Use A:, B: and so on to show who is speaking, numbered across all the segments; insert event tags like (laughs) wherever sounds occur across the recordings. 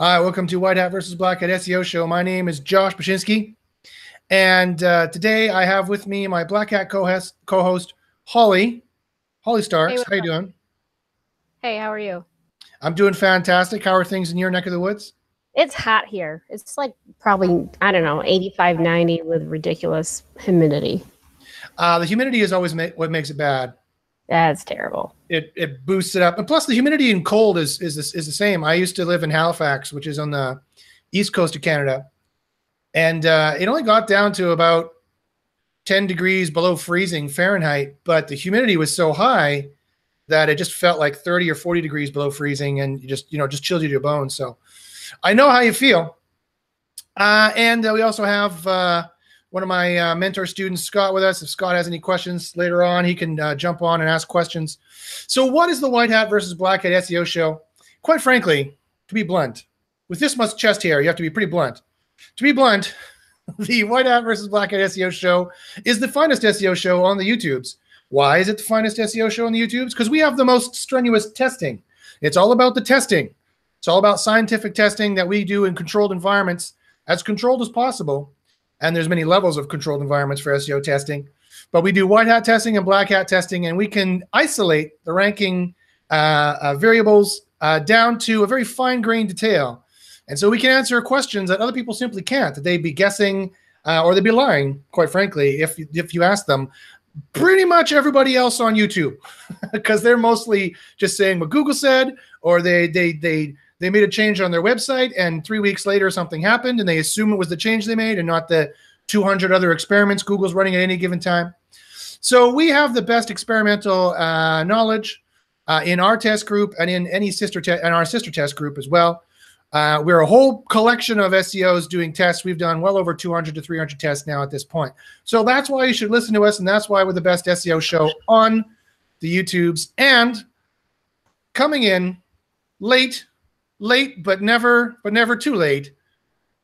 A: Hi, welcome to White Hat versus Black Hat SEO show. My name is Josh Bachynski, and uh, today I have with me my Black Hat co-host, co-host Holly. Holly Starks,
B: Hey,
A: how you doing?
B: Hey, how are you?
A: I'm doing fantastic. How are things in your neck of the woods?
B: It's hot here. It's like probably, I don't know, 85, 90 with ridiculous humidity.
A: Uh, the humidity is always ma- what makes it bad.
B: That's terrible.
A: It it boosts it up, and plus the humidity and cold is is is the same. I used to live in Halifax, which is on the east coast of Canada, and uh, it only got down to about 10 degrees below freezing Fahrenheit, but the humidity was so high that it just felt like 30 or 40 degrees below freezing, and you just you know just chilled you to your bones. So I know how you feel. Uh, and uh, we also have uh, one of my uh, mentor students, Scott, with us. If Scott has any questions later on, he can uh, jump on and ask questions. So, what is the White Hat versus Black Hat SEO show? Quite frankly, to be blunt, with this much chest hair, you have to be pretty blunt. To be blunt, (laughs) the White Hat versus Black Hat SEO show is the finest SEO show on the YouTubes. Why is it the finest SEO show on the YouTubes? Because we have the most strenuous testing. It's all about the testing. It's all about scientific testing that we do in controlled environments, as controlled as possible. And there's many levels of controlled environments for SEO testing. But we do white hat testing and black hat testing, and we can isolate the ranking uh, uh, variables uh, down to a very fine grained detail. And so we can answer questions that other people simply can't, that they'd be guessing uh, or they'd be lying, quite frankly, if, if you ask them. Pretty much everybody else on YouTube, (laughs) because they're mostly just saying what Google said, or they they they they made a change on their website, and three weeks later something happened, and they assume it was the change they made and not the 200 other experiments Google's running at any given time. So we have the best experimental uh, knowledge uh, in our test group and in any sister test and our sister test group as well. Uh, we're a whole collection of SEOs doing tests. We've done well over 200 to 300 tests now at this point. So that's why you should listen to us, and that's why we're the best SEO show on the YouTubes. And coming in late, late but never, but never too late,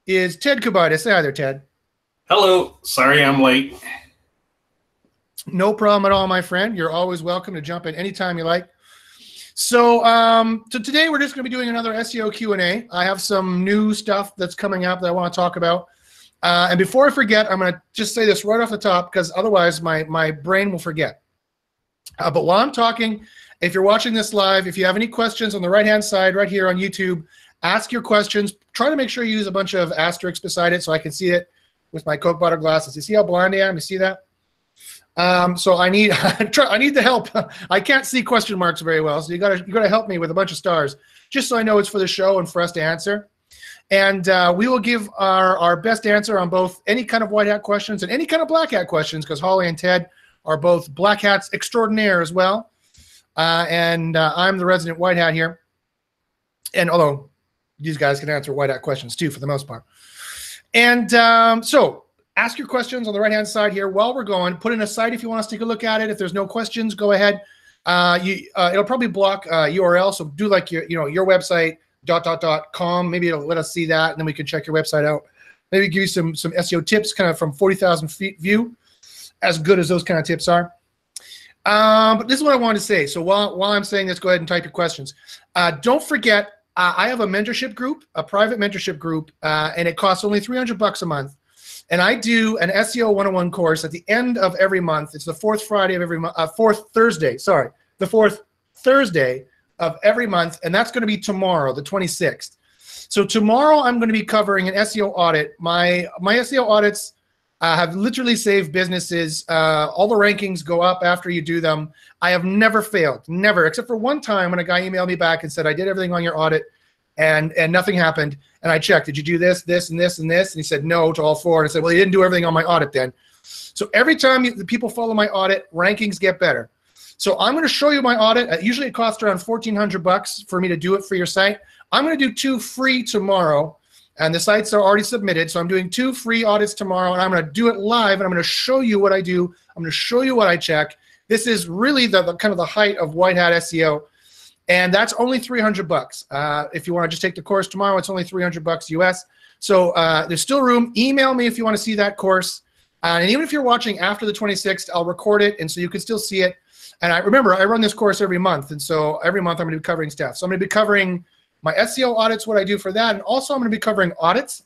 A: is Ted Kubaitis. Say hi there, Ted.
C: Hello. Sorry I'm late.
A: No problem at all, my friend. You're always welcome to jump in anytime you like. So, um, so today we're just going to be doing another SEO Q and A. I have some new stuff that's coming up that I want to talk about. Uh, and before I forget, I'm going to just say this right off the top because otherwise my my brain will forget. Uh, but while I'm talking, if you're watching this live, if you have any questions on the right hand side right here on YouTube, ask your questions. Try to make sure you use a bunch of asterisks beside it so I can see it with my Coke bottle glasses. You see how blind I am? You see that? Um, so I need (laughs) I need the help. (laughs) I can't see question marks very well, so you gotta you gotta help me with a bunch of stars, just so I know it's for the show and for us to answer. And uh, we will give our our best answer on both any kind of white hat questions and any kind of black hat questions, because Holly and Ted are both black hats extraordinaire as well. Uh, and uh, I'm the resident white hat here. And although these guys can answer white hat questions too, for the most part. And um, so ask your questions on the right hand side here while we're going. Put in a site if you want us to take a look at it. If there's no questions, go ahead. Uh, you, uh, it'll probably block uh, URL, so do like your you know your website dot dot dot com. Maybe it'll let us see that, and then we can check your website out. Maybe give you some some SEO tips, kind of from forty thousand feet view, as good as those kind of tips are. Um, but this is what I wanted to say. So while while I'm saying this, go ahead and type your questions. Uh, don't forget, uh, I have a mentorship group, a private mentorship group, uh, and it costs only 300 bucks a month. And I do an SEO 101 course at the end of every month. It's the fourth Friday of every month, uh, fourth Thursday, sorry, the fourth Thursday of every month. And that's going to be tomorrow, the 26th. So tomorrow I'm going to be covering an SEO audit. My, my SEO audits uh, have literally saved businesses. Uh, all the rankings go up after you do them. I have never failed, never, except for one time when a guy emailed me back and said, I did everything on your audit and and nothing happened. And I checked, did you do this, this, and this, and this? And he said no to all four. And I said, well, you didn't do everything on my audit then. So every time you, the people follow my audit, rankings get better. So I'm going to show you my audit. Uh, usually it costs around 1400 bucks for me to do it for your site. I'm going to do two free tomorrow. And the sites are already submitted. So I'm doing two free audits tomorrow. And I'm going to do it live. And I'm going to show you what I do. I'm going to show you what I check. This is really the, the kind of the height of white hat SEO and that's only 300 bucks. Uh, if you want to just take the course tomorrow, it's only 300 bucks US. So uh, there's still room. Email me if you want to see that course. Uh, and even if you're watching after the 26th, I'll record it, and so you can still see it. And I remember I run this course every month, and so every month I'm going to be covering stuff. So I'm going to be covering My SEO audits, what I do for that, and also I'm going to be covering audits.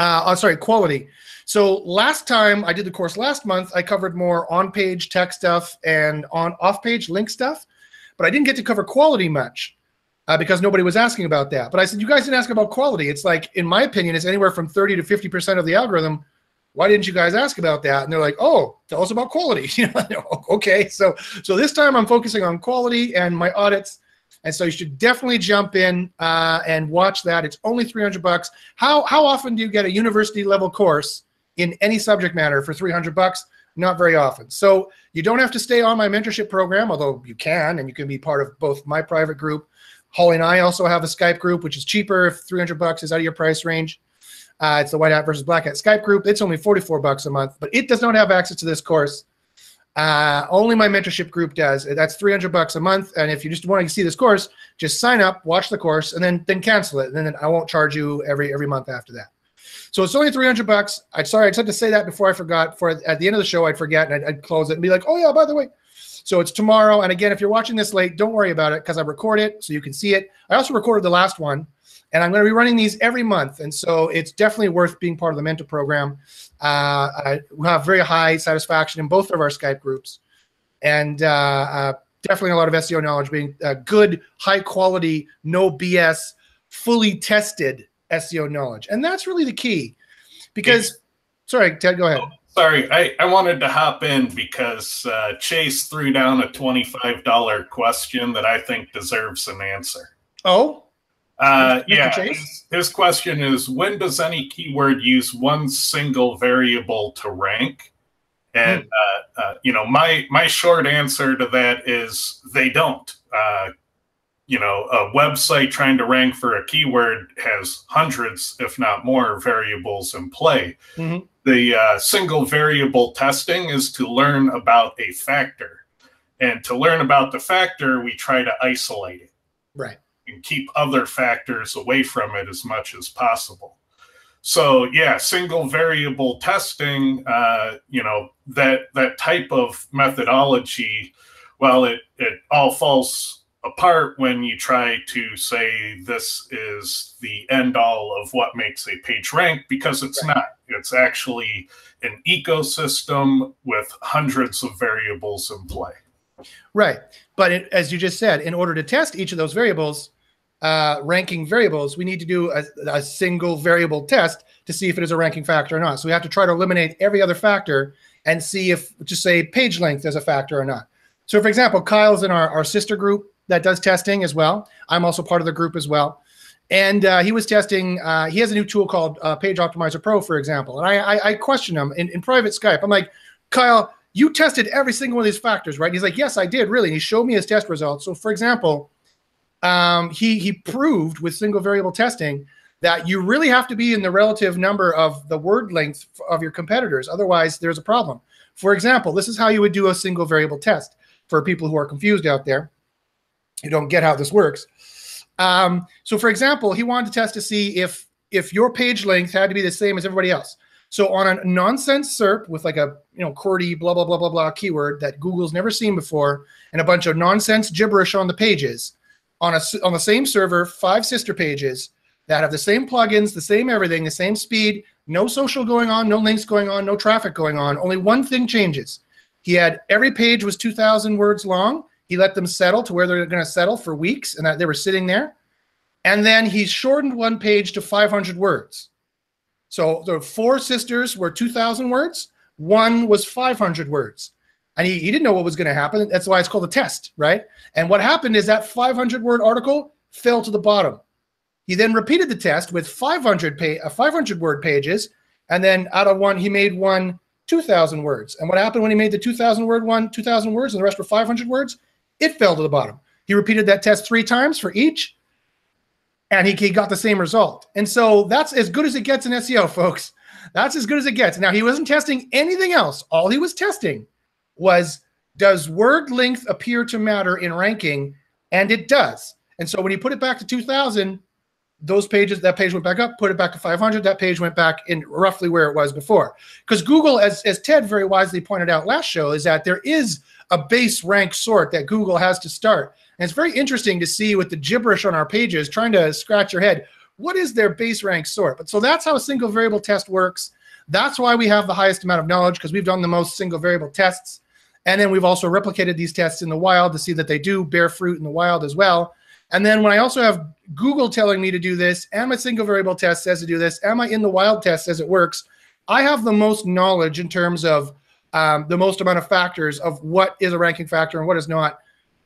A: Uh, oh, sorry, quality. So last time I did the course last month, I covered more on-page tech stuff and on off-page link stuff, but I didn't get to cover quality much uh, because nobody was asking about that. But I said, you guys didn't ask about quality. It's like, in my opinion, it's anywhere from 30 to 50% of the algorithm. Why didn't you guys ask about that? And they're like, oh, tell us about quality. (laughs) You know, (laughs) okay. So, so this time I'm focusing on quality and my audits. And so you should definitely jump in uh, and watch that. It's only 300 bucks. How, how often do you get a university level course in any subject matter for 300 bucks? Not very often. So you don't have to stay on my mentorship program, although you can, and you can be part of both my private group Holly and I also have a Skype group, which is cheaper if 300 bucks is out of your price range. Uh, it's the White Hat versus Black Hat Skype group. It's only 44 bucks a month, but it does not have access to this course. Uh, only my mentorship group does. That's 300 bucks a month. And if you just want to see this course, just sign up, watch the course, and then then cancel it. And then I won't charge you every every month after that. So it's only 300 bucks. I sorry, I had to say that before I forgot. For at the end of the show, I'd forget and I'd, I'd close it and be like, oh yeah, by the way, so it's tomorrow. And again, if you're watching this late, don't worry about it because I record it so you can see it. I also recorded the last one, and I'm going to be running these every month. And so it's definitely worth being part of the mentor program. Uh, I, we have very high satisfaction in both of our Skype groups. And uh, uh, definitely a lot of SEO knowledge, being uh, good, high quality, no BS, fully tested SEO knowledge. And that's really the key. Because, sorry, Ted, go ahead.
C: Sorry, I, I wanted to hop in because uh, Chase threw down a $25 question that I think deserves an answer.
A: Oh?
C: Uh, yeah, his, his, question is When does any keyword use one single variable to rank? And, hmm. uh, uh, you know, my, my short answer to that is they don't. Uh, you know, a website trying to rank for a keyword has hundreds, if not more, variables in play. Mm-hmm the uh, single variable testing is to learn about a factor. And to learn about the factor, we try to isolate it.
A: Right.
C: And keep other factors away from it as much as possible. So yeah, single variable testing, uh, you know, that that type of methodology, well, it it all falls apart when you try to say this is the end all of what makes a page rank because it's right. not. It's actually an ecosystem with hundreds of variables in play.
A: Right. But it, as you just said, in order to test each of those variables, uh, ranking variables, we need to do a, a, single variable test to see if it is a ranking factor or not. So we have to try to eliminate every other factor and see if, just say, page length is a factor or not. So, for example, Kyle's in our, our sister group that does testing as well. I'm also part of the group as well. And uh, he was testing, uh, he has a new tool called uh, Page Optimizer Pro, for example. And I, I, I questioned him in, in private Skype. I'm like, Kyle, you tested every single one of these factors, right? He's like, yes, I did, really. And he showed me his test results. So, for example, um, he, he proved with single variable testing that you really have to be in the relative number of the word length of your competitors. Otherwise, there's a problem. For example, this is how you would do a single variable test for people who are confused out there you don't get how this works. Um, so, for example, he wanted to test to see if if your page length had to be the same as everybody else. So, on a nonsense SERP with like a you know QWERTY blah blah blah blah blah keyword that Google's never seen before, and a bunch of nonsense gibberish on the pages, on a on the same server, five sister pages that have the same plugins, the same everything, the same speed, no social going on, no links going on, no traffic going on. Only one thing changes. He had every page was 2,000 words long he let them settle to where they're going to settle for weeks and that they were sitting there. And then he shortened one page to 500 words. So the four sisters were 2,000 words, one was 500 words. And he, he didn't know what was going to happen. That's why it's called a test, right? And what happened is that 500 word article fell to the bottom. He then repeated the test with 500 pay, uh, 500 word pages, and then out of one he made one 2,000 words. And what happened when he made the 2,000 word one 2,000 words, and the rest were 500 words? It fell to the bottom. He repeated that test three times for each, and he, he got the same result. And so that's as good as it gets in SEO, folks. That's as good as it gets. Now, he wasn't testing anything else. All he was testing was does word length appear to matter in ranking? And it does. And so when you put it back to 2000, those pages, that page went back up, put it back to 500. That page went back in roughly where it was before. Because Google, as, as Ted very wisely pointed out last show, is that there is a base rank sort that Google has to start. And it's very interesting to see with the gibberish on our pages, trying to scratch your head, what is their base rank sort? But so that's how a single variable test works. That's why we have the highest amount of knowledge because we've done the most single variable tests. And then we've also replicated these tests in the wild to see that they do bear fruit in the wild as well. And then when I also have Google telling me to do this, and my single variable test says to do this, and my in the wild test says it works, I have the most knowledge in terms of um, the most amount of factors of what is a ranking factor and what is not,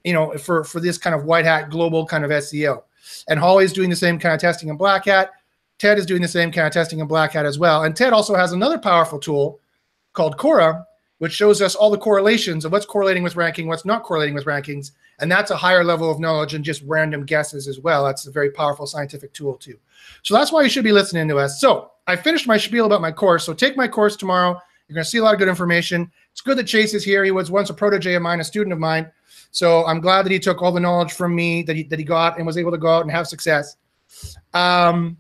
A: you know, for, for this kind of white hat global kind of SEO. And Holly's doing the same kind of testing in Black Hat. Ted is doing the same kind of testing in Black Hat as well. And Ted also has another powerful tool called Cora, which shows us all the correlations of what's correlating with ranking, what's not correlating with rankings. And that's a higher level of knowledge than just random guesses as well. That's a very powerful scientific tool too. So that's why you should be listening to us. So I finished my spiel about my course. So take my course tomorrow. You're going to see a lot of good information. It's good that Chase is here. He was once a protege of mine, a student of mine. So I'm glad that he took all the knowledge from me that he, that he got and was able to go out and have success. Um,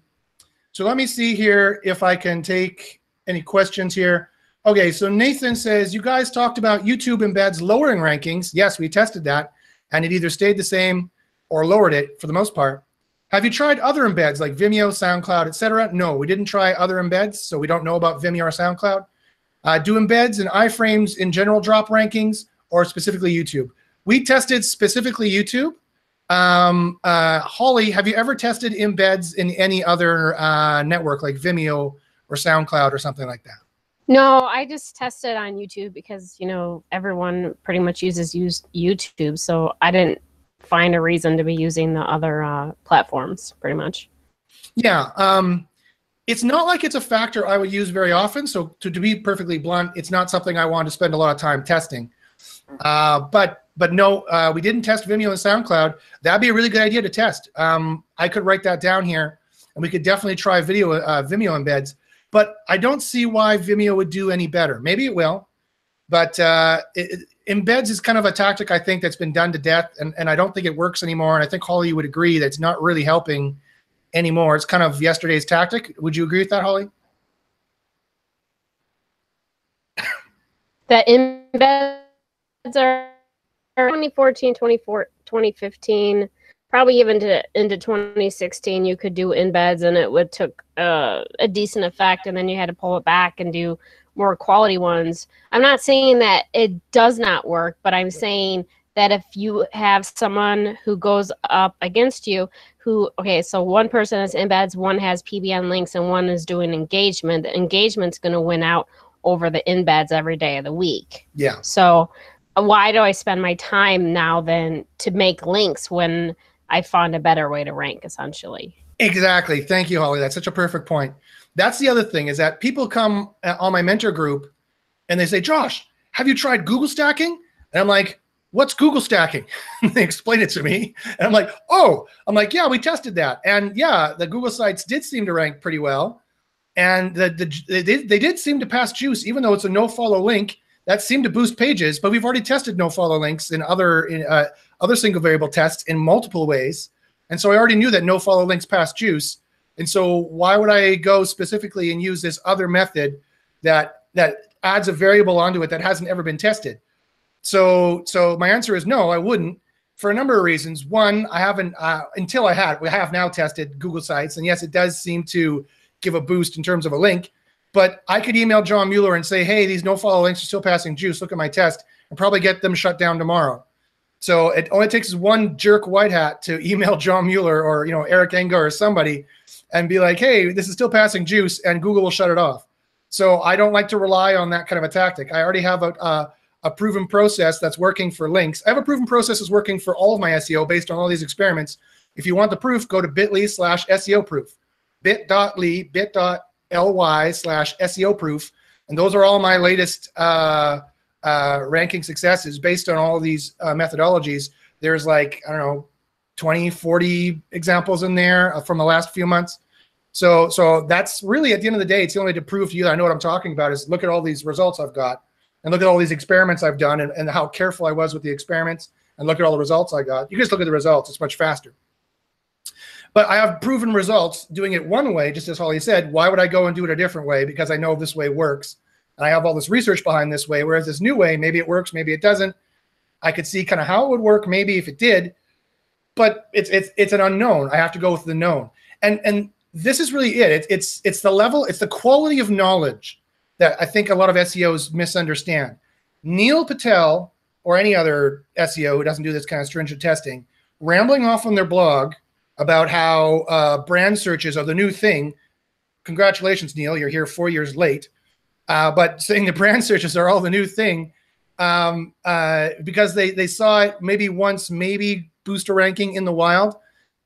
A: so let me see here if I can take any questions here. Okay, so Nathan says, you guys talked about YouTube embeds lowering rankings. Yes, we tested that, and it either stayed the same or lowered it for the most part. Have you tried other embeds like Vimeo, SoundCloud, etc.? No, we didn't try other embeds, so we don't know about Vimeo or SoundCloud. Uh, do embeds and iframes in general drop rankings or specifically YouTube? We tested specifically YouTube. Um, uh, Holly, have you ever tested embeds in any other uh, network like Vimeo or SoundCloud or something like that?
B: No, I just tested on YouTube because you know everyone pretty much uses use YouTube, so I didn't find a reason to be using the other uh, platforms. Pretty much.
A: Yeah, um, it's not like it's a factor I would use very often. So to, to be perfectly blunt, it's not something I want to spend a lot of time testing. Uh, but but no, uh, we didn't test Vimeo and SoundCloud. That'd be a really good idea to test. Um, I could write that down here, and we could definitely try video uh, Vimeo embeds. But I don't see why Vimeo would do any better. Maybe it will, but uh, it, it, embeds is kind of a tactic I think that's been done to death, and, and I don't think it works anymore. And I think Holly would agree that it's not really helping anymore. It's kind of yesterday's tactic. Would you agree with that, Holly?
B: That embeds are 2014, 2015, probably even to, into 2016, you could do embeds and it would took uh, a decent effect, and then you had to pull it back and do more quality ones. I'm not saying that it does not work, but I'm saying that if you have someone who goes up against you, who okay, so one person has embeds, one has PBN links, and one is doing engagement. The engagement's going to win out over the embeds every day of the week.
A: Yeah.
B: So why do I spend my time now then to make links when I found a better way to rank essentially?
A: Exactly. Thank you, Holly. That's such a perfect point. That's the other thing is that people come uh, on my mentor group and they say, Josh, have you tried Google stacking? And I'm like, what's Google stacking? (laughs) they explain it to me. And I'm like, oh, I'm like, yeah, we tested that. And yeah, the Google sites did seem to rank pretty well. And the, the they, did, they did seem to pass juice, even though it's a no follow link that seemed to boost pages, but we've already tested no follow links in other in uh, other single variable tests in multiple ways. And so I already knew that no follow links pass juice. And so why would I go specifically and use this other method that that adds a variable onto it that hasn't ever been tested? So so my answer is no, I wouldn't for a number of reasons. One, I haven't uh, until I had we have now tested Google Sites, and yes, it does seem to give a boost in terms of a link. But I could email John Mueller and say, hey, these no follow links are still passing juice. Look at my test and probably get them shut down tomorrow. So it only takes one jerk white hat to email John Mueller or you know Eric Enge or somebody and be like, hey, this is still passing juice, and Google will shut it off. So I don't like to rely on that kind of a tactic. I already have a, a, a proven process that's working for links. I have a proven process that's working for all of my SEO based on all these experiments. If you want the proof, go to bit.ly slash SEO proof. bit.ly, bit.ly ly slash SEO proof. And those are all my latest uh, uh, ranking successes based on all these uh, methodologies. There's like, I don't know, 20, 40 examples in there uh, from the last few months. So, so that's really at the end of the day, it's the only way to prove to you that I know what I'm talking about is look at all these results I've got and look at all these experiments I've done and, and how careful I was with the experiments and look at all the results I got. You just look at the results, it's much faster. But I have proven results doing it one way, just as Holly said. Why would I go and do it a different way? Because I know this way works. And I have all this research behind this way. Whereas this new way, maybe it works, maybe it doesn't. I could see kind of how it would work, maybe if it did, but it's it's it's an unknown. I have to go with the known. And and this is really it. It's it's it's the level, it's the quality of knowledge that I think a lot of SEOs misunderstand. Neil Patel or any other SEO who doesn't do this kind of stringent testing, rambling off on their blog about how uh, brand searches are the new thing. Congratulations, Neil, you're here four years late. Uh, but saying the brand (laughs) searches are all the new thing um, uh, because they they saw it maybe once, maybe boost a ranking in the wild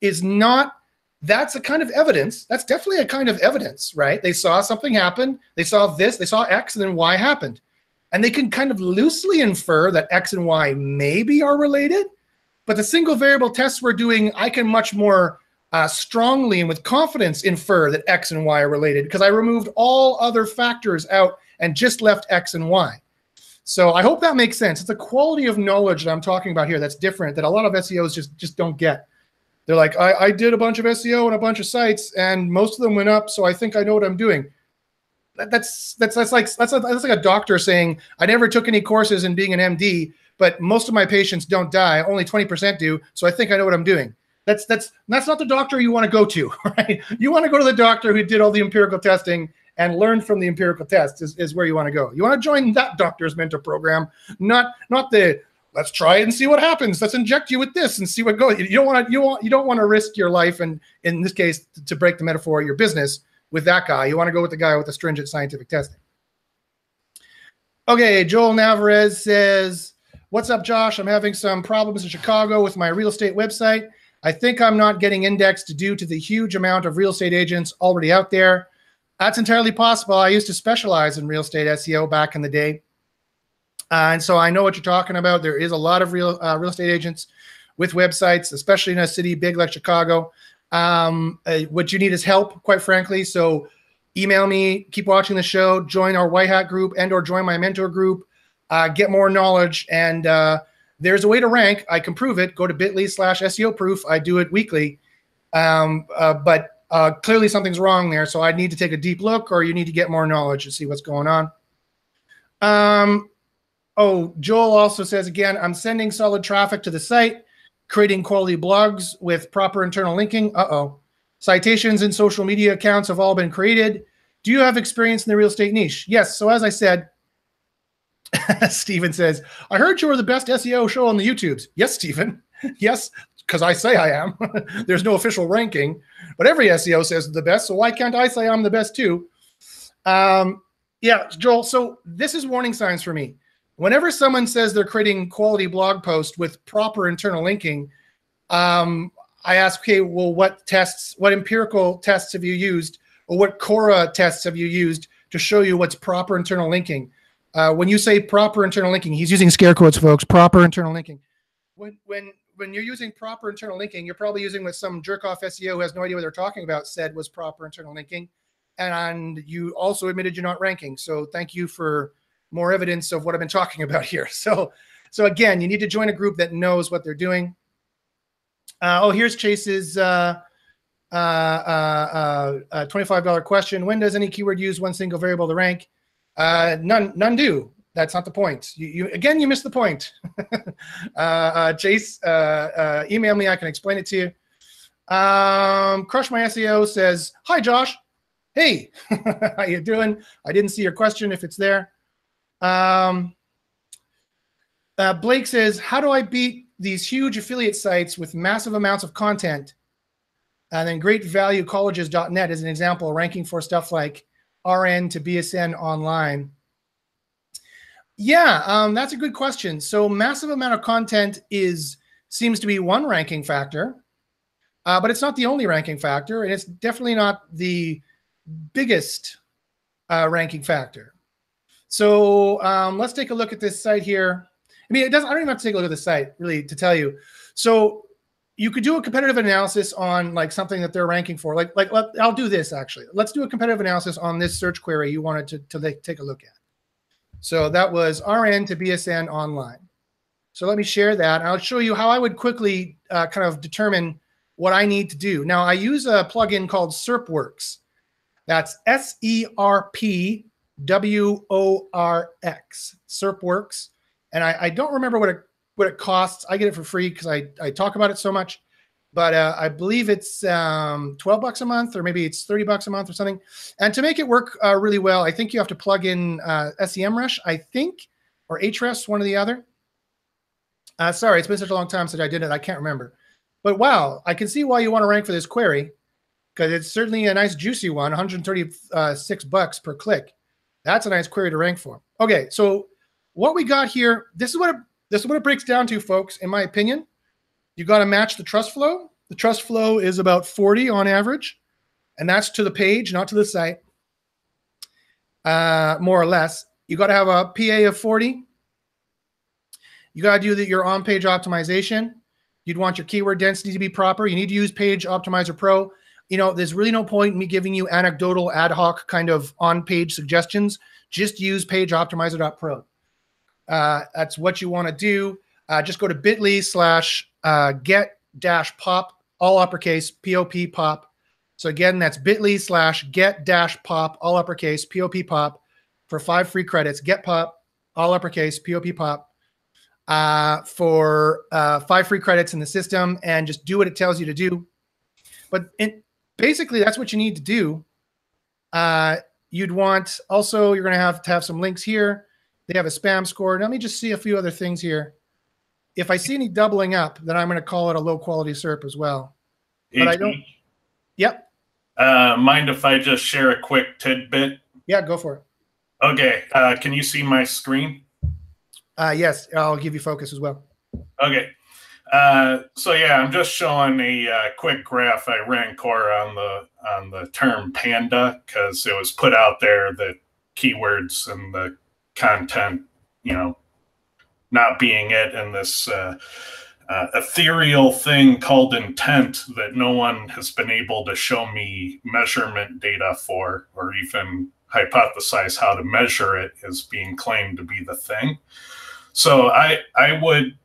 A: is not. That's a kind of evidence. That's definitely a kind of evidence, right? They saw something happen. They saw this. They saw X, and then Y happened, and they can kind of loosely infer that X and Y maybe are related. But the single variable tests we're doing, I can much more uh, strongly and with confidence infer that X and Y are related because I removed all other factors out and just left X and Y. So I hope that makes sense. It's a quality of knowledge that I'm talking about here that's different that a lot of SEOs just just don't get. They're like, I, I did a bunch of SEO and a bunch of sites, and most of them went up, so I think I know what I'm doing. That, that's that's that's like that's, a, that's like a doctor saying, I never took any courses in being an MD, but most of my patients don't die. Only 20% do, so I think I know what I'm doing. That's that's that's not the doctor you want to go to, (laughs) right? You want to go to the doctor who did all the empirical testing and learn from the empirical tests is, is where you want to go. You want to join that doctor's mentor program, not not the let's try it and see what happens. Let's inject you with this and see what goes. You don't want to you want you don't want to risk your life and in this case to break the metaphor, your business with that guy. You want to go with the guy with the stringent scientific testing. Okay, Joel Navarez says, "What's up, Josh? I'm having some problems in Chicago with my real estate website. I think I'm not getting indexed due to the huge amount of real estate agents already out there. That's entirely possible. I used to specialize in real estate SEO back in the day. Uh, and so I know what you're talking about. There is a lot of real uh, real estate agents with websites, especially in a city big like Chicago. Um, uh, what you need is help, quite frankly. So email me, keep watching the show, join our White Hat group and or join my mentor group, uh, get more knowledge. And uh, there's a way to rank. I can prove it. Go to bit.ly slash SEO proof. I do it weekly. Um, uh, but uh, clearly something's wrong there. So I need to take a deep look, or you need to get more knowledge to see what's going on. Um, oh, Joel also says again, I'm sending solid traffic to the site, creating quality blogs with proper internal linking. Uh oh. Citations and social media accounts have all been created. Do you have experience in the real estate niche? Yes. So as I said, (laughs) Stephen says, I heard you were the best SEO show on the YouTubes. Yes, Stephen. (laughs) yes, because I say I am. (laughs) There's no official ranking, but every SEO says the best. So why can't I say I'm the best too? Um, yeah, Joel. So this is warning signs for me. Whenever someone says they're creating quality blog posts with proper internal linking, um, I ask, okay, well, what tests, what empirical tests have you used, or what Cora tests have you used to show you what's proper internal linking? Uh, when you say proper internal linking, he's using scare quotes, folks. Proper internal linking. When when when you're using proper internal linking, you're probably using what some jerk off SEO who has no idea what they're talking about said was proper internal linking. And you also admitted you're not ranking. So thank you for more evidence of what I've been talking about (laughs) here. So, so again, you need to join a group that knows what they're doing. Uh, oh, here's Chase's uh, uh, uh, uh $25 question. When does any keyword use one single variable to rank? Uh, none, none do that's not the point. You, you again, you missed the point. (laughs) uh, uh, Chase, uh, uh, email me. I can explain it to you. Um, Crush My SEO says, "Hi, Josh. Hey, (laughs) how you doing? I didn't see your question. If it's there." Um, uh, Blake says, "How do I beat these huge affiliate sites with massive amounts of content?" And then Great Value Colleges.net is an example, ranking for stuff like RN to BSN online. Yeah, um, that's a good question. So massive amount of content is seems to be one ranking factor, uh, but it's not the only ranking factor, and it's definitely not the biggest uh, ranking factor. So um, let's take a look at this site here. I mean, it doesn't. I don't even have to take a look at the site really to tell you. So you could do a competitive analysis on like something that they're ranking for. Like, like let, I'll do this actually. Let's do a competitive analysis on this search query you wanted to, to take a look at. So that was RN to BSN online. So let me share that. I'll show you how I would quickly uh, kind of determine what I need to do. Now I use a plugin called SERPWorx. That's S E R P W O R X. SERPWorx. And I, I don't remember what it what it costs. I get it for free because I, I talk about it so much. But uh, I believe it's um, 12 bucks a month, or maybe it's 30 bucks a month or something. And to make it work uh, really well, I think you have to plug in uh, SEMrush, I think, or Ahrefs, one or the other. Uh, sorry, it's been such a long time since I did it. I can't remember. But wow, I can see why you want to rank for this query because it's certainly a nice juicy one 136 bucks per click. That's a nice query to rank for. Okay, so what we got here, this is what this is what it breaks down to, folks, in my opinion. You got to match the trust flow. The trust flow is about 40 on average, and that's to the page, not to the site, uh, more or less. You got to have a PA of 40 you got to do that your on-page optimization. You'd want your keyword density to be proper. You need to use Page Optimizer Pro. You know, there's really no point in me giving you anecdotal ad hoc kind of on-page suggestions. Just use Page Optimizer.pro. Uh, that's what you want to do. Uh, just go to bit.ly slash uh, get dash pop, all uppercase, POP pop. So again, that's bit.ly slash get dash pop, all uppercase, POP pop for five free credits. Get pop, all uppercase, POP pop uh, for uh, five free credits in the system and just do what it tells you to do. But in, basically, that's what you need to do. Uh, you'd want also, you're going to have to have some links here. They have a spam score. Let me just see a few other things here. If I see any doubling up, then I'm going to call it a low quality SERP as well. But I don't. Yep.
C: Uh, mind if I just share a quick tidbit?
A: Yeah, go for it.
C: Okay. Uh, can you see my screen?
A: Uh, yes, I'll give you focus as well.
C: Okay. Uh, so yeah, I'm just showing a uh, quick graph I ran Cora on the on the term panda because it was put out there that keywords and the content, you know, not being it, and this uh, uh, ethereal thing called intent that no one has been able to show me measurement data for, or even hypothesize how to measure it, is being claimed to be the thing. So I I would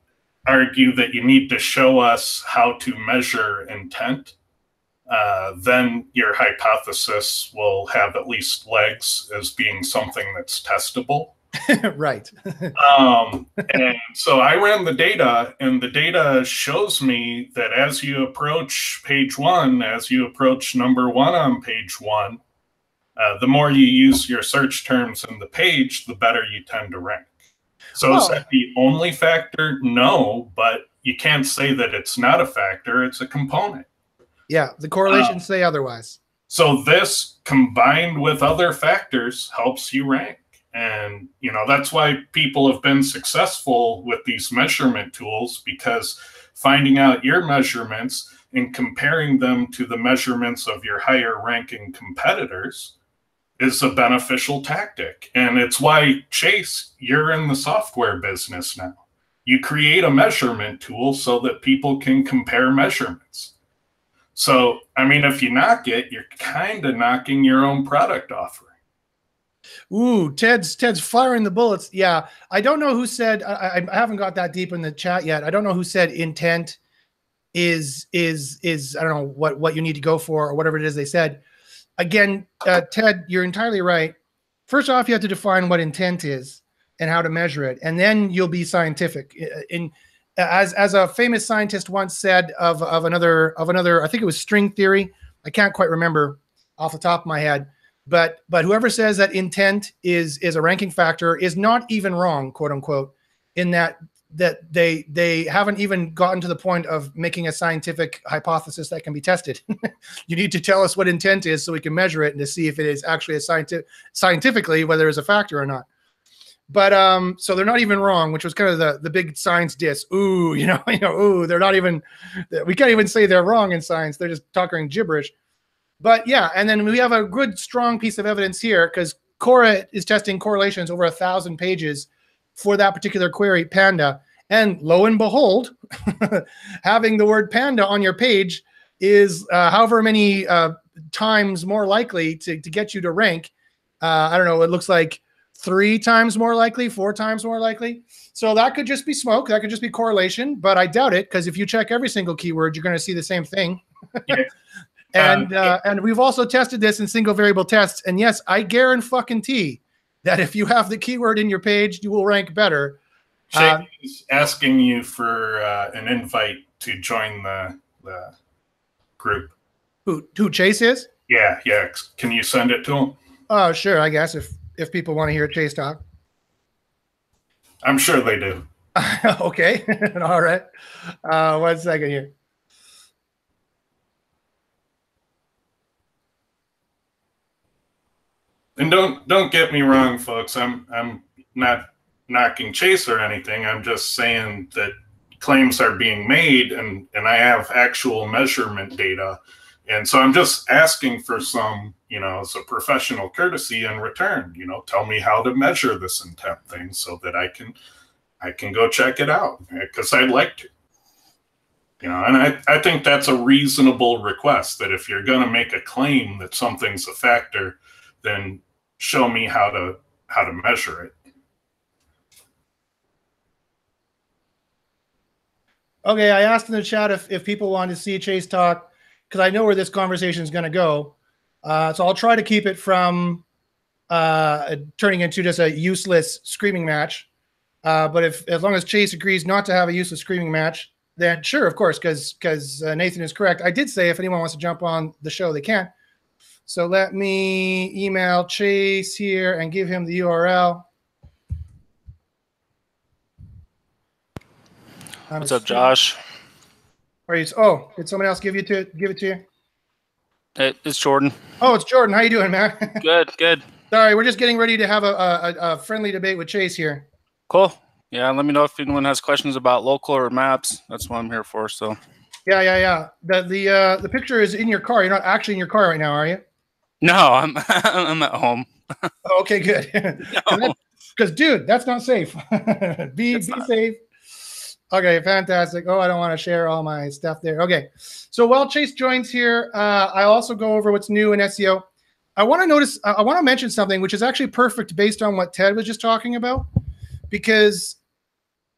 C: argue that you need to show us how to measure intent. Uh, then your hypothesis will have at least legs as being something that's testable. (laughs)
A: right. (laughs)
C: um, and so I ran the data, and the data shows me that as you approach page one, as you approach number one on page one, uh, the more you use your search terms in the page, the better you tend to rank. So well, is that the only factor? No, but you can't say that it's not a factor. It's a component.
A: Yeah, the correlations uh, say otherwise.
C: So this combined with other factors helps you rank. And you know, that's why people have been successful with these measurement tools because finding out your measurements and comparing them to the measurements of your higher ranking competitors is a beneficial tactic. And it's why, Chase, you're in the software business now. You create a measurement tool so that people can compare measurements. So, I mean, if you knock it, you're kind of knocking your own product offering.
A: Ooh, Ted's Ted's firing the bullets. Yeah, I don't know who said. I, I haven't got that deep in the chat yet. I don't know who said intent is is is I don't know what what you need to go for or whatever it is they said again, uh, Ted, you're entirely right. First off, you have to define what intent is and how to measure it, and then you'll be scientific. In as as a famous scientist once said of of another of another, I think it was string theory. I can't quite remember off the top of my head, but but whoever says that intent is is a ranking factor is not even wrong, quote unquote, in that that they they haven't even gotten to the point of making a scientific hypothesis that can be tested. (laughs) you need to tell us what intent is so we can measure it and to see if it is actually a scientific scientifically whether it's a factor or not. But um, so they're not even wrong, which was kind of the the big science diss. Ooh, (laughs) you know, you know, ooh, they're not even. We can't even say they're wrong in science. They're just talking gibberish. But yeah, and then we have a good strong piece of evidence here because Cora is testing correlations over a thousand pages for that particular query, Panda. And lo and behold, (laughs) having the word Panda on your page is uh, however many uh, times more likely to, to get you to rank. Uh, I don't know, it looks like three times more likely, four times more likely. So that could just be smoke. That could just be correlation, but I doubt it because if you check every single keyword, you're going to see the same thing. Yeah. (laughs) and um, uh, and we've also tested this in single variable tests. And yes, I guarantee that if you have the keyword in your page, you will rank better.
C: Shane uh, is asking you for uh, an invite to join the, the group.
A: Who who Chase is?
C: Yeah, yeah. Can you send it to him?
A: Oh, sure. I guess if if people want to hear Chase talk.
C: I'm sure they do. (laughs)
A: okay. (laughs) All right. Uh, one second here.
C: And don't don't get me wrong, folks. I'm I'm not knocking Chase or anything. I'm just saying that claims are being made and and I have actual measurement data. And so I'm just asking for some you know, as a professional courtesy in return, you know, tell me how to measure this intent thing so that I can I can go check it out eh, because I'd like to. You know, and I, I think that's a reasonable request that if you're going to make a claim that something's a factor, then show me how to how to measure it.
A: Okay, I asked in the chat if, if people want to see Chase talk because I know where this conversation is going to go. Uh, so I'll try to keep it from uh, turning into just a useless screaming match. Uh, but if as long as Chase agrees not to have a useless screaming match, then sure, of course, because because uh, Nathan is correct. I did say if anyone wants to jump on the show, they can. So let me email Chase here and give him the URL.
D: What's up, Josh?
A: Are you? Oh, did someone else give you to give it to you?
D: It, it's Jordan.
A: Oh, it's Jordan. How you doing, man? (laughs)
D: good, good.
A: Sorry, we're just getting ready to have a, a, a friendly debate with Chase here.
D: Cool. Yeah, let me know if anyone has questions about local or maps. That's what I'm here for. So.
A: Yeah, yeah, yeah. The the uh, the picture is in your car. You're not actually in your car right now, are you?
D: No, I'm (laughs) I'm at home.
A: okay, good. (laughs) Because, dude, that's not safe. (laughs) be it's be not. safe. Okay, fantastic. Oh, I don't want to share all my stuff there. Okay, so while Chase joins here, uh, I also go over what's new in SEO. I want to notice, I want to mention something which is actually perfect based on what Ted was just talking about, because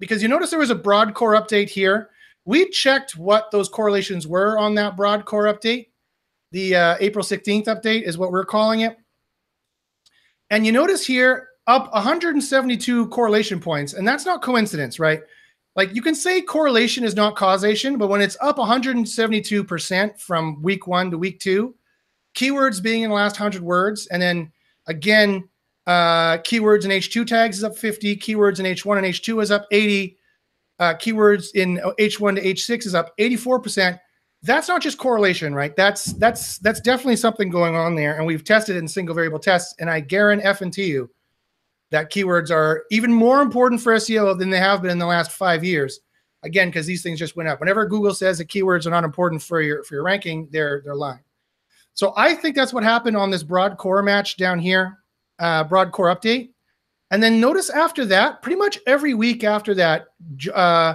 A: because you notice there was a broad core update here. We checked what those correlations were on that broad core update. The uh, April 16th update is what we're calling it. And you notice here up 172 correlation points, and that's not coincidence, right? like you can say correlation is not causation, but when it's up 172% from week one to week two, keywords being in the last 100 words, and then again, uh, keywords in H2 tags is up 50, keywords in H1 and H2 is up 80, uh, keywords in H1 to H6 is up 84%. That's not just correlation, right? That's that's that's definitely something going on there, and we've tested it in single variable tests, and I guarantee F and T you that keywords are even more important for SEO than they have been in the last five years. Again, because these things just went up. Whenever Google says that keywords are not important for your for your ranking, they're they're lying. So I think that's what happened on this broad core match down here, uh, broad core update. And then notice after that, pretty much every week after that, uh,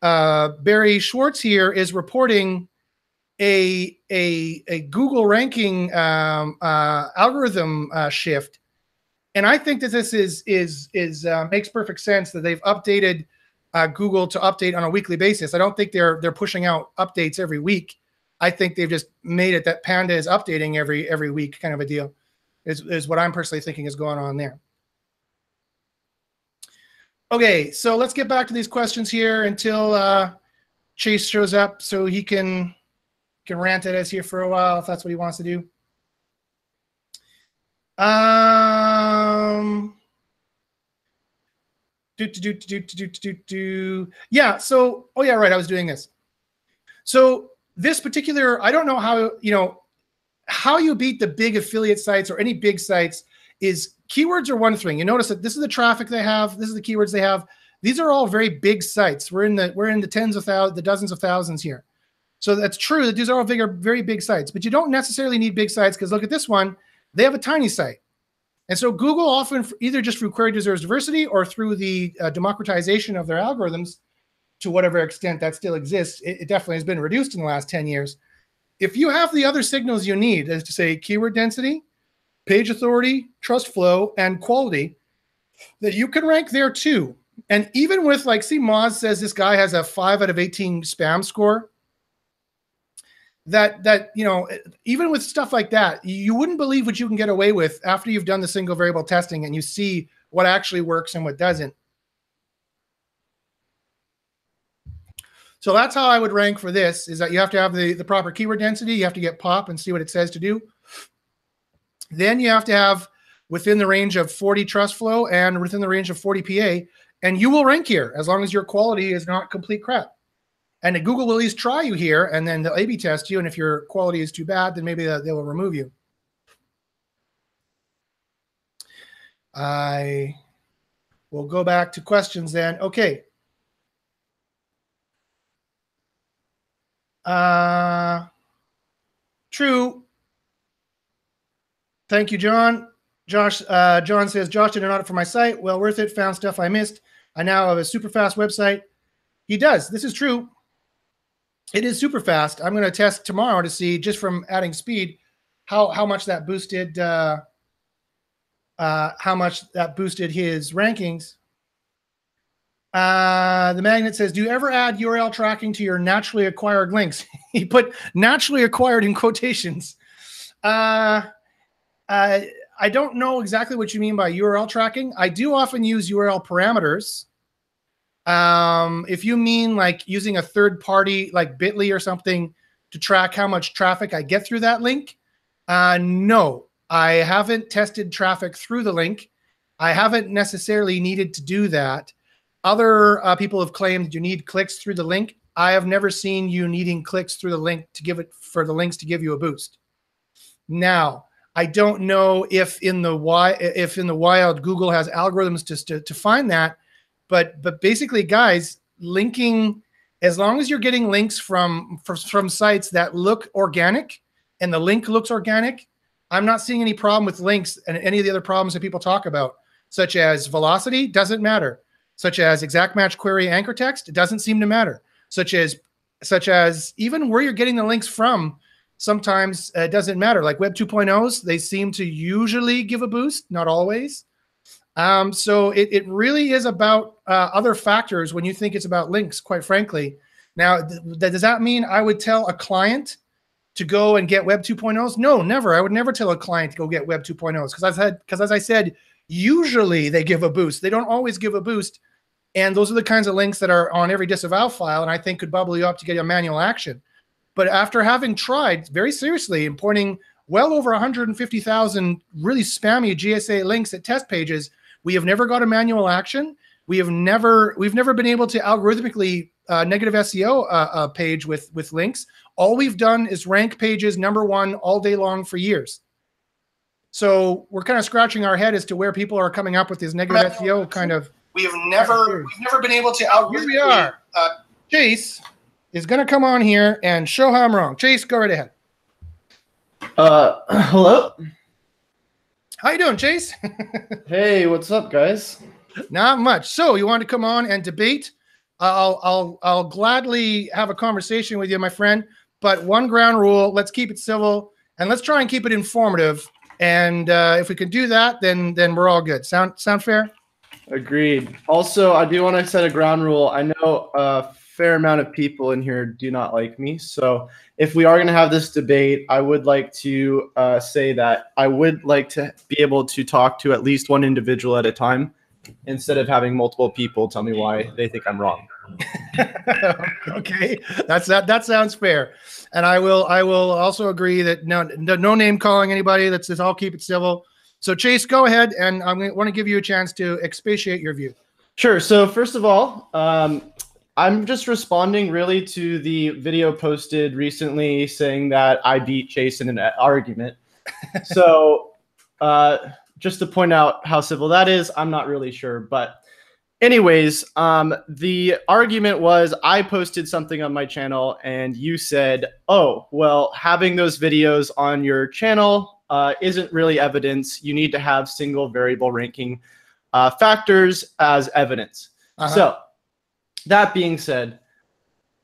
A: uh, Barry Schwartz here is reporting a a, a Google ranking um, uh, algorithm uh, shift and I think that this is is is uh, makes perfect sense that they've updated uh, Google to update on a weekly basis. I don't think they're they're pushing out updates every week. I think they've just made it that Panda is updating every every week, kind of a deal. Is is what I'm personally thinking is going on there. Okay, so let's get back to these questions here until uh, Chase shows up, so he can can rant at us here for a while if that's what he wants to do. Um. Do, do, do, do, do, do, do. Yeah. So, oh yeah, right. I was doing this. So this particular, I don't know how you know how you beat the big affiliate sites or any big sites is keywords are one thing. You notice that this is the traffic they have. This is the keywords they have. These are all very big sites. We're in the we're in the tens of thousands, the dozens of thousands here. So that's true that these are all very big sites. But you don't necessarily need big sites because look at this one. They have a tiny site. And so Google often, either just through query deserves diversity or through the uh, democratization of their algorithms, to whatever extent that still exists, it, it, definitely has been reduced in the last 10 years. If you have the other signals you need, as to say keyword density, page authority, trust flow, and quality, that you can rank there too. And even with like, see, Moz says this guy has a five out of 18 spam score. That that you know, even with stuff like that, you wouldn't believe what you can get away with after you've done the single variable testing and you see what actually works and what doesn't. So that's how I would rank for this is that you have to have the, the proper keyword density. You have to get pop and see what it says to do. Then you have to have within the range of 40 trust flow and within the range of 40 PA. And you will rank here as long as your quality is not complete crap. And Google will at least try you here and then they'll A-B test you. And if your quality is too bad, then maybe they will remove you. I will go back to questions then. Okay. Uh, true. Thank you, John. Josh, uh, John says, Josh did an audit for my site. Well worth it. Found stuff I missed. I now have a super fast website. He does. This is true. It is super fast. I'm going to test tomorrow to see just from adding speed how how much that boosted uh, uh, how much that boosted his rankings. Uh, the magnet says, "Do you ever add URL tracking to your naturally acquired links?" (laughs) he put naturally acquired in quotations. Uh, uh, I don't know exactly what you mean by URL tracking. I do often use URL parameters. Um, if you mean like using a third party like Bitly or something to track how much traffic I get through that link, uh, no, I haven't tested traffic through the link. I haven't necessarily needed to do that. Other uh, people have claimed you need clicks through the link. I have never seen you needing clicks through the link to give it for the links to give you a boost. Now, I don't know if in the if in the wild Google has algorithms just to, to find that, but but basically, guys, linking as long as you're getting links from from, from sites that look organic and the link looks organic, I'm not seeing any problem with links and any of the other problems that people talk about, such as velocity, doesn't matter such as exact match query anchor text, it doesn't seem to matter. Such as such as even where you're getting the links from, sometimes uh, it doesn't matter. Like Web 2.0s, they seem to usually give a boost, not always. Um, so it, it really is about uh, other factors when you think it's about links, quite frankly. Now, th- does that mean I would tell a client to go and get Web 2.0s? No, never. I would never tell a client to go get Web 2.0s because I've had because as I said, usually they give a boost. They don't always give a boost and those are the kinds of links that are on every disavow file and I think could bubble you up to get a manual action. But after having tried very seriously and pointing well over 150,000 really spammy GSA links at test pages, we have never got a manual action. We have never we've never been able to algorithmically uh, negative SEO uh, uh, page with with links. All we've done is rank pages number one all day long for years. So we're kind of scratching our head as to where people are coming up with these negative SEO kind of
E: we have never we've never been able to out.
A: Here we are. Uh, Chase is going to come on here and show how I'm wrong. Chase, go right ahead.
F: Uh, (clears throat) hello.
A: How you doing, Chase? (laughs)
F: hey, what's up, guys?
A: Not much. So you want to come on and debate? I'll I'll I'll gladly have a conversation with you, my friend. But one ground rule: let's keep it civil and let's try and keep it informative. And uh, if we can do that, then then we're all good. Sound sound fair?
F: Agreed. Also, I do want to set a ground rule. I know a fair amount of people in here do not like me. So if we are going to have this debate, I would like to uh, say that I would like to be able to talk to at least one individual at a time instead of having multiple people tell me why they think I'm wrong. (laughs)
A: okay, that's that. That sounds fair, and I will. I will also agree that no, no name calling anybody. That's just. I'll keep it civil. So, Chase, go ahead, and I want to give you a chance to expatiate your view.
F: Sure. So, first of all, um, I'm just responding really to the video posted recently saying that I beat Chase in an argument. (laughs) so, uh, just to point out how civil that is, I'm not really sure. But, anyways, um, the argument was I posted something on my channel and you said, oh, well, having those videos on your channel uh, isn't really evidence. You need to have single variable ranking uh, factors as evidence. Uh-huh. So, that being said,